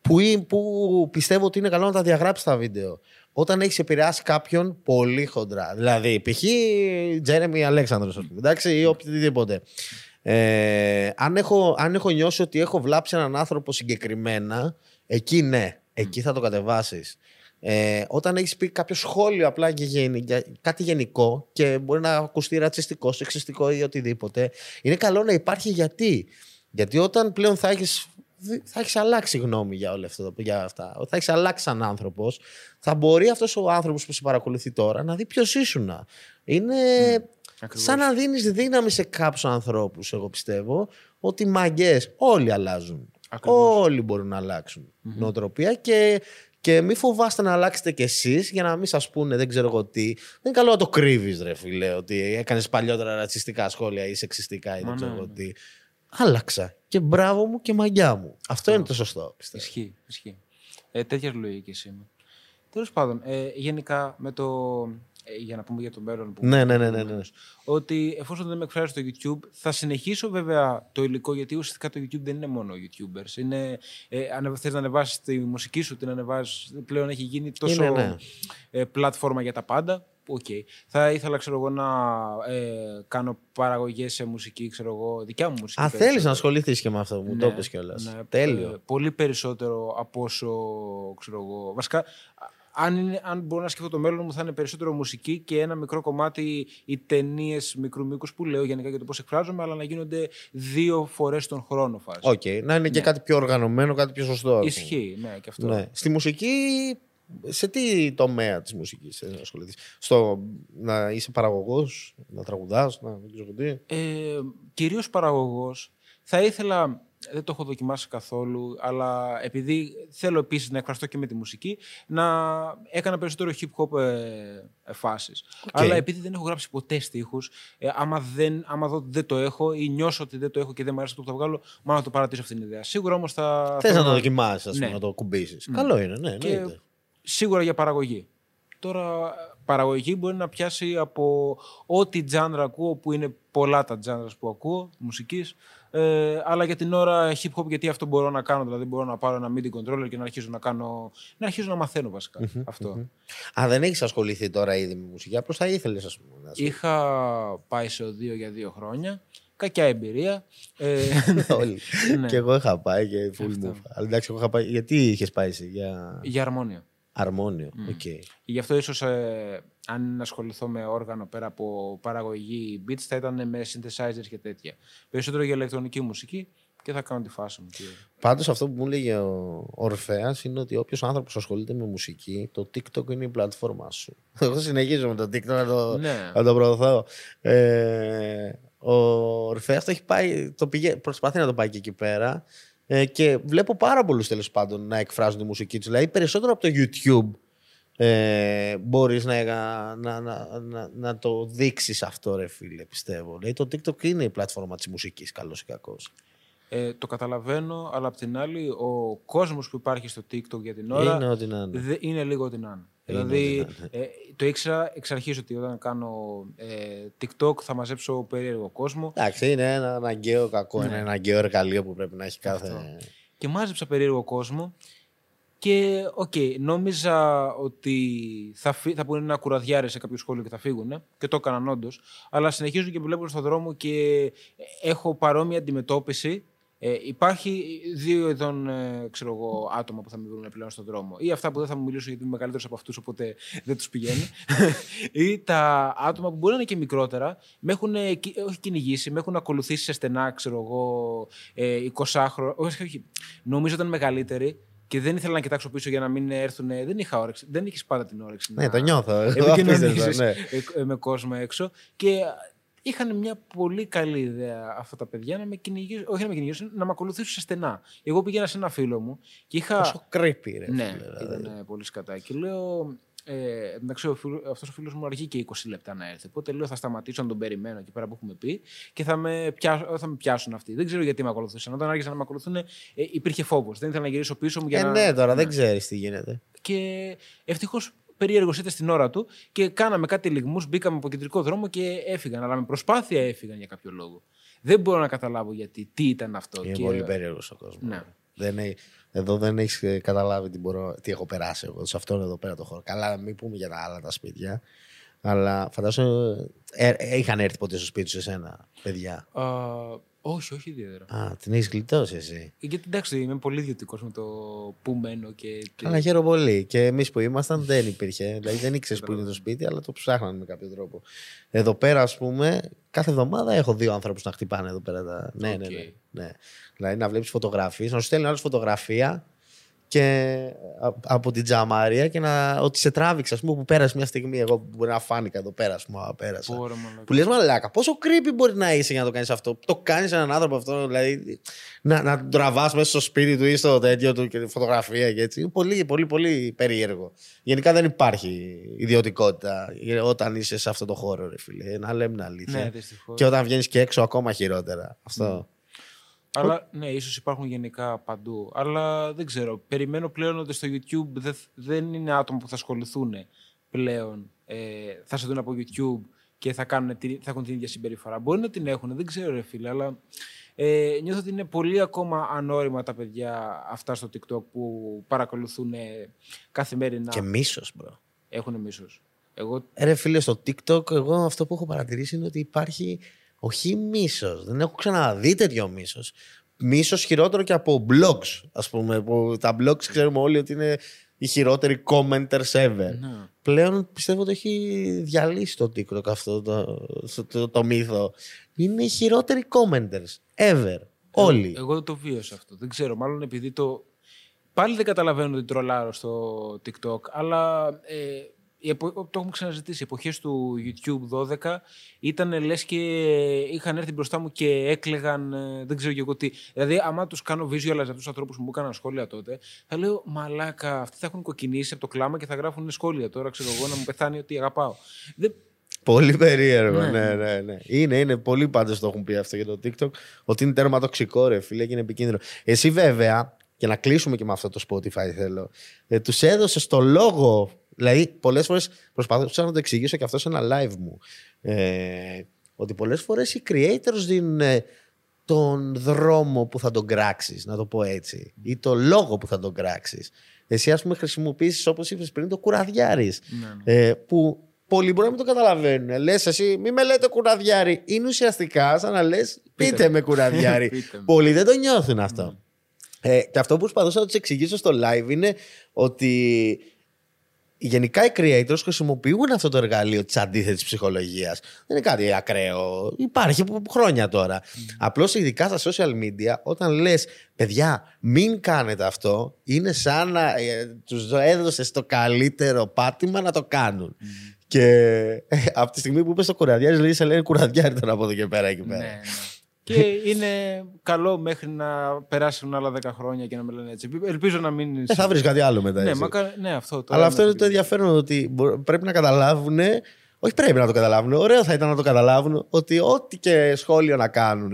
Που, που πιστεύω ότι είναι καλό να τα διαγράψεις τα βίντεο. Όταν έχεις επηρεάσει κάποιον πολύ χοντρά. Δηλαδή, π.χ. Τζέρεμι Αλέξανδρος, εντάξει, ή οποιοδήποτε. Ε, αν, έχω, αν έχω νιώσει ότι έχω βλάψει έναν άνθρωπο συγκεκριμένα, εκεί ναι. Εκεί θα το κατεβάσεις. Ε, όταν έχεις πει κάποιο σχόλιο απλά για κάτι γενικό και μπορεί να ακουστεί ρατσιστικό, σεξιστικό ή οτιδήποτε, είναι καλό να υπάρχει γιατί. Γιατί όταν πλέον θα έχεις θα έχεις αλλάξει γνώμη για όλα αυτά, για αυτά. θα έχεις αλλάξει σαν άνθρωπος, θα μπορεί αυτός ο άνθρωπος που σε παρακολουθεί τώρα να δει ποιος ήσουν. Είναι σαν να δίνεις δύναμη σε κάποιους ανθρώπους, εγώ πιστεύω, ότι μαγκές όλοι αλλάζουν. Όλοι μπορούν να αλλάξουν νοοτροπία και, και μην φοβάστε να αλλάξετε κι εσείς για να μην σας πούνε δεν ξέρω εγώ τι. Δεν είναι καλό να το κρύβεις, ρε φίλε, ότι έκανες παλιότερα ρατσιστικά σχόλια ή σεξιστικά ή δεν ξέρω εγώ ναι. τι. Άλλαξα. Και μπράβο μου και μαγιά μου. Αυτό είναι το σωστό. Πιστεύω. Ισχύει. ισχύει. Ε, τέτοια λογική είμαι. Τέλος πάντων, ε, γενικά με το ε, για να πούμε για το μέλλον που. Ναι, ναι, ναι, ναι, ναι. Ότι εφόσον δεν με εκφράζει στο YouTube, θα συνεχίσω βέβαια το υλικό γιατί ουσιαστικά το YouTube δεν είναι μόνο YouTubers. Είναι, ε, θες να ανεβάσεις τη μουσική σου, την ανεβάζεις. Πλέον έχει γίνει τόσο είναι, ναι. ε, πλατφόρμα για τα πάντα. Okay. Θα ήθελα ξέρω εγώ, να ε, κάνω παραγωγές σε μουσική, ξέρω εγώ, δικιά μου μουσική. Α, θέλεις να ασχοληθείς και με αυτό, μου ναι, το είπες κιόλας. Ναι, Τέλειο. Ε, πολύ περισσότερο από όσο ξέρω εγώ. Βασικά, αν, είναι, αν μπορώ να σκεφτώ το μέλλον μου, θα είναι περισσότερο μουσική και ένα μικρό κομμάτι οι ταινίες μικρού μήκους που λέω γενικά για το πώς εκφράζομαι, αλλά να γίνονται δύο φορές τον χρόνο φάση. Οκ. Okay. Να είναι και ναι. κάτι πιο οργανωμένο, κάτι πιο σωστό. Ισχύει, ναι, και αυτό. Ναι. Στη μουσική, σε τι τομέα της μουσικής ασχοληθείς, Στο να είσαι παραγωγός, να τραγουδάς, να δεν ξέρω τι. Ε, Κυρίως παραγωγός. Θα ήθελα δεν το έχω δοκιμάσει καθόλου, αλλά επειδή θέλω επίσης να εκφραστώ και με τη μουσική, να έκανα περισσότερο hip hop ε, φάσεις. Αλλά επειδή δεν έχω γράψει ποτέ στίχους, ε, άμα, δεν, άμα δω ότι δεν το έχω ή νιώσω ότι δεν το έχω και δεν μου αρέσει αυτό που θα βγάλω, μάλλον να το παρατήσω αυτή την ιδέα. Σίγουρα όμως θα. Θες να το δοκιμάσεις, ας πούμε, ναι. να το κουμπίσεις. Mm. Καλό είναι, ναι. Και σίγουρα για παραγωγή. Τώρα, παραγωγή μπορεί να πιάσει από ό,τι τζάνρα ακούω, που είναι πολλά τα τζάνρα που ακούω, μουσικής, ε, αλλά για την ώρα hip hop, γιατί αυτό μπορώ να κάνω. Δηλαδή, μπορώ να πάρω ένα MIDI controller και να αρχίσω να κάνω. να αρχίσω να μαθαίνω αυτό. Α, δεν έχεις ασχοληθεί τώρα ήδη με μουσική, απλώς θα ήθελες, ας πούμε. Είχα πάει σε οδείο για δύο χρόνια. Κακιά εμπειρία. Ε, Όλοι. ναι. Και εγώ είχα πάει και full move. Αλλά εντάξει, εγώ είχα πάει. Γιατί είχες πάει εσύ, για. Για αρμόνιο. Αρμόνιο, οκ. Okay. Γι' αυτό ίσως ε, αν ασχοληθώ με όργανο πέρα από παραγωγή beats θα ήταν με synthesizers και τέτοια. Περισσότερο για ηλεκτρονική μουσική και θα κάνω τη φάση μου. Πάντως αυτό που μου έλεγε ο Ορφέας είναι ότι όποιος άνθρωπος ασχολείται με μουσική, το TikTok είναι η πλατφόρμα σου. Εγώ συνεχίζω με το TikTok να το, ναι. να το προωθώ. Ε, ο Ορφέας το έχει πάει, το πήγε, προσπαθεί να το πάει και εκεί πέρα Ε, και βλέπω πάρα πολλούς τέλος πάντων να εκφράζουν τη μουσική τους. Δηλαδή περισσότερο από το YouTube ε, μπορείς να, να, να, να, να το δείξεις αυτό ρε φίλε πιστεύω. Δηλαδή το TikTok είναι η πλατφόρμα της μουσικής καλός ή κακός. Ε, το καταλαβαίνω, αλλά απ' την άλλη ο κόσμος που υπάρχει στο TikTok για την ώρα είναι, ό,τι να είναι. Δε, είναι λίγο ό,τι να είναι. Δηλαδή, ε, το ήξερα εξ αρχής ότι όταν κάνω ε, TikTok θα μαζέψω περίεργο κόσμο. Εντάξει, είναι ένα αναγκαίο κακό, ναι. ένα αναγκαίο εργαλείο που πρέπει να έχει κάθε. Αυτό. Και μάζεψα περίεργο κόσμο και οκ, okay, νόμιζα ότι θα, φύ, θα πούνε ένα κουραδιάρι σε κάποιο σχόλιο και θα φύγουν. Και το έκαναν όντως. Αλλά συνεχίζουν και βλέπουν στον δρόμο και έχω παρόμοια αντιμετώπιση. Ε, υπάρχει δύο ειδών ε, ξέρω εγώ, άτομα που θα με βρουν πλέον στον δρόμο. Ή αυτά που δεν θα μου μιλήσουν γιατί είμαι μεγαλύτερος από αυτούς, οπότε δεν τους πηγαίνει. ή τα άτομα που μπορεί να είναι και μικρότερα, με έχουν όχι κυνηγήσει, με έχουν ακολουθήσει σε στενά, ξέρω εγώ, ε, 20 χρόνια. Όχι, όχι. Νομίζω ήταν μεγαλύτεροι και δεν ήθελα να κοιτάξω πίσω για να μην έρθουν. Δεν είχα όρεξη. Δεν είχες πάντα την όρεξη. Ναι, να... το νιώθω. Επικοινωνήσεις ναι. με κόσμο έξω. Και είχαν μια πολύ καλή ιδέα αυτά τα παιδιά να με κυνηγήσουν, όχι να με κυνηγήσουν, να με ακολουθήσουν σε στενά. Εγώ πήγαινα σε ένα φίλο μου και είχα. Πόσο creepy, ρε. Ναι, δηλαδή. ήταν πολύ σκατά. Και λέω, ε, εντάξει, αυτός ο φίλος μου αργεί και 20 λεπτά να έρθει. Οπότε λέω θα σταματήσω να τον περιμένω εκεί πέρα που έχουμε πει και θα με, πιάσουν, θα με πιάσουν αυτοί. Δεν ξέρω γιατί με ακολουθούσαν. Όταν άρχισαν να με ακολουθούν, ε, υπήρχε φόβος. Δεν ήθελα να γυρίσω πίσω μου για ε, να. Ναι, τώρα δεν ξέρεις τι γίνεται. Και ευτυχώς περίεργο είτε στην ώρα του και κάναμε κάτι λιγμούς, μπήκαμε από κεντρικό δρόμο και έφυγαν. Αλλά με προσπάθεια έφυγαν για κάποιο λόγο. Δεν μπορώ να καταλάβω γιατί, τι ήταν αυτό. Είναι και... πολύ περίεργος ο κόσμος. Ναι. Δεν έχει, εδώ δεν έχεις ε, καταλάβει τι, μπορώ, τι έχω περάσει εγώ σε αυτόν εδώ πέρα το χώρο. Καλά, μην πούμε για τα άλλα τα σπίτια. Αλλά φαντάζομαι. Ε, ε, είχαν έρθει ποτέ στο σπίτι σου εσένα, παιδιά; Uh, όχι, όχι ιδιαίτερα. Α, την έχεις γλιτώσει εσύ. Γιατί εντάξει, είμαι πολύ ιδιωτικός με το που μένω και. Καλά, χαίρομαι πολύ. Και εμείς που ήμασταν δεν υπήρχε. Δηλαδή δεν ήξερες που είναι το σπίτι, αλλά το ψάχναν με κάποιο τρόπο. Εδώ πέρα, ας πούμε, κάθε εβδομάδα έχω δύο άνθρωπους να χτυπάνε εδώ πέρα. Τα... Ναι, ναι, ναι, ναι. Δηλαδή να βλέπεις φωτογραφίες, να σου στέλνει άλλος φωτογραφία και από την τζαμάρια και να, ότι σε τράβηξε, ας πούμε, που πέρασε μια στιγμή. Εγώ που μπορεί να φάνηκα εδώ πέρα, ας πούμε, πέρασα. Μπορώ, που λες, μαλάκα, πόσο creepy μπορεί να είσαι για να το κάνεις αυτό; Το κάνεις έναν άνθρωπο αυτό, δηλαδή να, να τον τραβάς μέσα στο σπίτι του ή στο τέτοιο του και φωτογραφία και έτσι. Είναι πολύ, πολύ, πολύ περίεργο. Γενικά δεν υπάρχει ιδιωτικότητα όταν είσαι σε αυτό το χώρο, ρε φίλε. Να λέμε αλήθεια. Ναι, και όταν βγαίνεις και έξω, ακόμα χειρότερα. Αυτό. Mm. Αλλά ναι, ίσως υπάρχουν γενικά παντού. Αλλά δεν ξέρω. Περιμένω πλέον ότι στο YouTube δεν είναι άτομα που θα ασχοληθούν πλέον. Ε, θα σε δουν από YouTube και θα, κάνουν, θα έχουν την ίδια συμπεριφορά. Μπορεί να την έχουν, δεν ξέρω, ρε φίλε, αλλά ε, νιώθω ότι είναι πολύ ακόμα ανώριμα τα παιδιά αυτά στο TikTok που παρακολουθούν καθημερινά. Και μίσος, bro. Έχουν μίσος. Εγώ... Ε, ρε φίλε, στο TikTok, εγώ αυτό που έχω παρατηρήσει είναι ότι υπάρχει όχι μίσος. Δεν έχω ξαναδεί τέτοιο μίσος. Μίσος χειρότερο και από blogs. Ας πούμε. Που τα blogs ξέρουμε όλοι ότι είναι οι χειρότεροι commenters ever. Ναι. Πλέον πιστεύω ότι έχει διαλύσει το TikTok αυτό το, το, το, μύθο. Είναι οι χειρότεροι commenters ever. Όλοι. Εγώ δεν το βίωσα αυτό. Δεν ξέρω. Μάλλον επειδή το. Πάλι δεν καταλαβαίνω ότι τρολάρω στο TikTok, αλλά ε, το έχουμε ξαναζητήσει. Οι εποχές του YouTube 12 ήταν λες και είχαν έρθει μπροστά μου και έκλεγαν. Ε, δεν ξέρω και εγώ τι. Δηλαδή, άμα τους κάνω visual αυτούς τους ανθρώπους που μου έκαναν σχόλια τότε, θα λέω Μαλάκα, αυτοί θα έχουν κοκκινήσει από το κλάμα και θα γράφουν σχόλια. Τώρα ξέρω εγώ να μου πεθάνει ότι αγαπάω. Δεν... Πολύ περίεργο, ναι. ναι, ναι, ναι. Είναι, είναι. Πολλοί πάντες το έχουν πει αυτό για το TikTok. Ότι είναι τέρμα τοξικό, ρε φίλε, και είναι επικίνδυνο. Εσύ βέβαια, και να κλείσουμε και με αυτό το Spotify θέλω, ε, τους έδωσες το λόγο Δηλαδή, πολλές φορές προσπαθούσα να το εξηγήσω και αυτό σε ένα live μου. Ε, ότι πολλές φορές οι creators δίνουν ε, τον δρόμο που θα τον κράξεις, να το πω έτσι, ή το λόγο που θα τον κράξεις. Εσύ, ας πούμε, χρησιμοποιήσεις, όπως είπες πριν, το κουραδιάρι. Ναι, ναι. Ε, που πολλοί μπορεί να μην το καταλαβαίνουν. Λες, εσύ, μη με λέτε κουραδιάρι. Είναι ουσιαστικά σαν να λες, πείτε, με κουραδιάρι. πολλοί δεν το νιώθουν αυτό. Ναι. Ε, και αυτό που προσπαθούσα να τους εξηγήσω στο live είναι ότι γενικά οι creators χρησιμοποιούν αυτό το εργαλείο της αντίθετης ψυχολογίας. Δεν είναι κάτι ακραίο. Υπάρχει χρόνια τώρα. Mm. Απλώς ειδικά στα social media, όταν λες, παιδιά, μην κάνετε αυτό, είναι σαν να ε, τους έδωσες το καλύτερο πάτημα να το κάνουν. Mm. Και ε, από τη στιγμή που είπες στο κουραδιάρι, λέει, σε λένε κουραδιάρι τώρα από εδώ και πέρα εκεί πέρα. Ναι, ναι. Και είναι καλό μέχρι να περάσουν άλλα 10 χρόνια και να με λένε έτσι. Ελπίζω να μην. Ε, θα βρεις κάτι άλλο μετά. Ναι, έτσι. μακα... ναι αυτό. Αλλά αυτό είναι το ενδιαφέρον ότι μπο- πρέπει να καταλάβουν. Όχι πρέπει να το καταλάβουν. Ωραίο θα ήταν να το καταλάβουν ότι ό,τι και σχόλιο να κάνουν.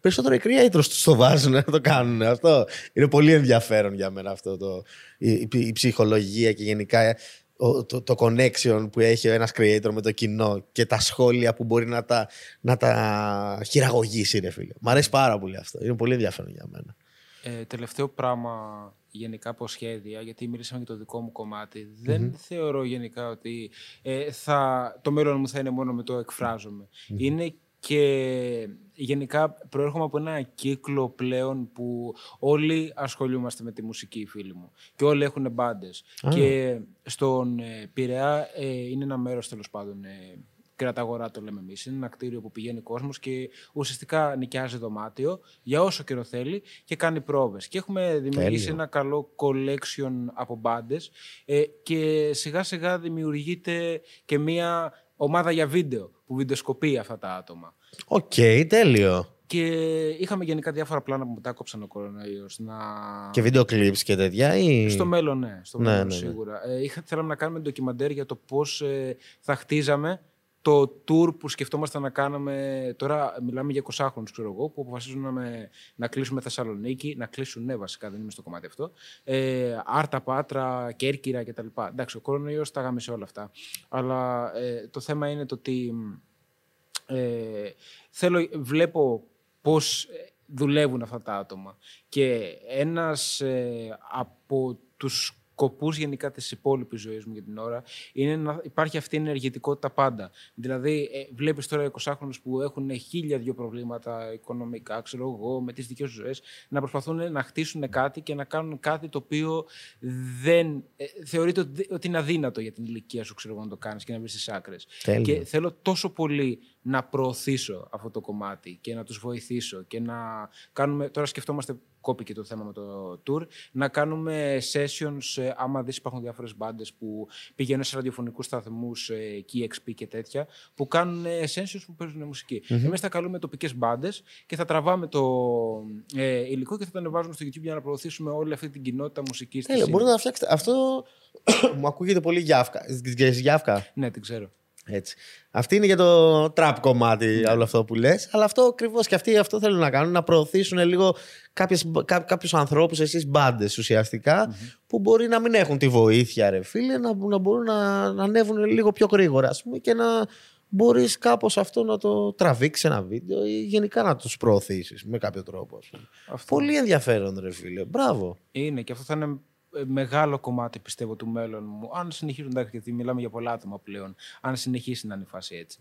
Περισσότερο οι creators τους το βάζουν να το κάνουν. Αυτό είναι πολύ ενδιαφέρον για μένα αυτό το, η, η- η ψυχολογία και γενικά ο- το, το connection που έχει ο ένας creator με το κοινό και τα σχόλια που μπορεί να τα, να τα χειραγωγήσει, ρε φίλε. Μ' αρέσει πάρα πολύ αυτό. Είναι πολύ ενδιαφέρον για μένα. Ε, τελευταίο πράγμα γενικά από σχέδια, γιατί μιλήσαμε για το δικό μου κομματι Δεν θεωρώ γενικά ότι ε, θα, το μέλλον μου θα είναι μόνο με το εκφραζομαι Είναι και γενικά προέρχομαι από ένα κύκλο πλέον που όλοι ασχολούμαστε με τη μουσική, φίλοι μου. Και όλοι έχουν μπάντες. Και στον ε, Πειραιά ε, είναι ένα μέρος τέλος πάντων ε, Κραταγορά το λέμε εμείς. Είναι ένα κτίριο που πηγαίνει κόσμος και ουσιαστικά νοικιάζει δωμάτιο για όσο καιρό θέλει και κάνει πρόβες. Και έχουμε δημιουργήσει Τέλειο. ένα καλό collection από μπάντες ε, και σιγά σιγά δημιουργείται και μια ομάδα για βίντεο που βιντεοσκοπεί αυτά τα άτομα. Οκ, τέλειο. Και είχαμε γενικά διάφορα πλάνα που μετά κόψαν ο κορονοϊός να... Και βίντεο clips και τέτοια. Ή... Στο μέλλον, ναι. Στο Ναι, μέλλον, ναι, ναι. σίγουρα. Ε, είχα, θέλαμε να κάνουμε ντοκιμαντέρ για το πώς ε, θα χτίζαμε το tour που σκεφτόμασταν να κάνουμε. Τώρα μιλάμε για 20 χρόνους, ξέρω εγώ, που αποφασίζουν να, με, να κλείσουμε Θεσσαλονίκη, να κλείσουν, ναι, βασικά, δεν είμαι στο κομμάτι αυτό. Ε, Άρτα, Πάτρα, Κέρκυρα κτλ. Εντάξει, ο κορονοϊός τα γάμισε όλα αυτά. Αλλά ε, το θέμα είναι το ότι ε, θέλω, βλέπω πώς ε, δουλεύουν αυτά τα άτομα. Και ένας ε, από τους σκοπούς γενικά της υπόλοιπης ζωής μου για την ώρα είναι να υπάρχει αυτή η ενεργητικότητα πάντα. Δηλαδή, ε, βλέπεις τώρα 20χρονους που έχουν χίλια δυο προβλήματα οικονομικά, ξέρω εγώ, με τις δικές τους ζωές, να προσπαθούν να χτίσουν κάτι και να κάνουν κάτι το οποίο δεν ε, θεωρείται ότι, ότι είναι αδύνατο για την ηλικία σου, ξέρω εγώ, να το κάνεις και να βρεις τις άκρες. Τέλειο. Και θέλω τόσο πολύ να προωθήσω αυτό το κομμάτι και να τους βοηθήσω και να κάνουμε, τώρα σκεφτόμαστε, κόπηκε το θέμα με το tour, να κάνουμε sessions, ε, άμα δεις υπάρχουν διάφορες μπάντες που πηγαίνουν σε ραδιοφωνικούς σταθμούς, ε, KXP και τέτοια, που κάνουν ε, sessions που παίζουν μουσική. Εμείς θα καλούμε τοπικές μπάντες και θα τραβάμε το ε, υλικό και θα το ανεβάζουμε στο YouTube για να προωθήσουμε όλη αυτή την κοινότητα μουσικής. της Τέλεια, scene. μπορείτε να φτιάξετε. Αυτό μου ακούγεται πολύ γιάφκα. Ξέρεις γιάφκα. Ναι, την ξέρω. Έτσι. Αυτή είναι για το trap κομμάτι όλο αυτό που λες. Αλλά αυτό ακριβώς και αυτοί αυτό θέλουν να κάνουν, να προωθήσουν λίγο κάποιες, κά, κάποιους ανθρώπους, εσείς μπάντες ουσιαστικά, που μπορεί να μην έχουν τη βοήθεια ρε φίλε, να, να μπορούν να, να ανέβουν λίγο πιο γρήγορα ας πούμε, και να μπορείς κάπως αυτό να το τραβήξεις ένα βίντεο ή γενικά να τους προωθήσεις με κάποιο τρόπο. Ας πούμε. Αυτό. Πολύ ενδιαφέρον ρε φίλε. Μπράβο. Είναι και αυτό θα είναι ε, μεγάλο κομμάτι πιστεύω του μέλλον μου. Αν συνεχίσουν, εντάξει, γιατί μιλάμε για πολλά άτομα πλέον. Αν συνεχίσει να είναι η φάση έτσι.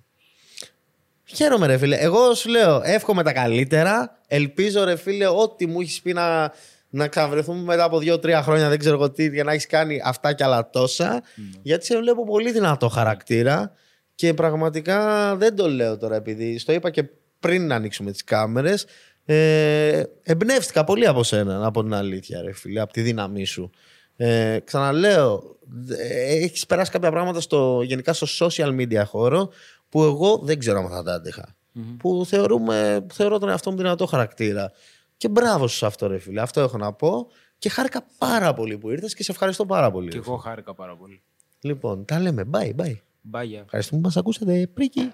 Χαίρομαι, ρε φίλε. Εγώ σου λέω, εύχομαι τα καλύτερα. Ελπίζω, ρε φίλε, ό,τι μου έχεις πει να, να ξαναβρεθούμε μετά από δύο-τρία χρόνια, δεν ξέρω εγώ τι, για να έχεις κάνει αυτά κι άλλα τόσα. Γιατί σε βλέπω πολύ δυνατό χαρακτήρα και πραγματικά δεν το λέω τώρα επειδή στο είπα και πριν να ανοίξουμε τις κάμερες. Ε, εμπνεύστηκα πολύ από σένα, να πω την αλήθεια, ρε φίλε, από τη δύναμή σου. Ε, ξαναλέω, ε, έχεις περάσει κάποια πράγματα στο, γενικά στο social media χώρο που εγώ δεν ξέρω αν θα τα αντεχα Που θεωρούμε, θεωρώ τον εαυτό μου δυνατό χαρακτήρα. Και μπράβο σου σε αυτό, ρε φίλε. Αυτό έχω να πω. Και χάρηκα πάρα πολύ που ήρθες και σε ευχαριστώ πάρα πολύ. Και ρε εγώ χάρηκα πάρα πολύ. φίλε. Λοιπόν, τα λέμε. Bye, bye. Bye. Ευχαριστούμε που μας ακούσατε. Πρίκι.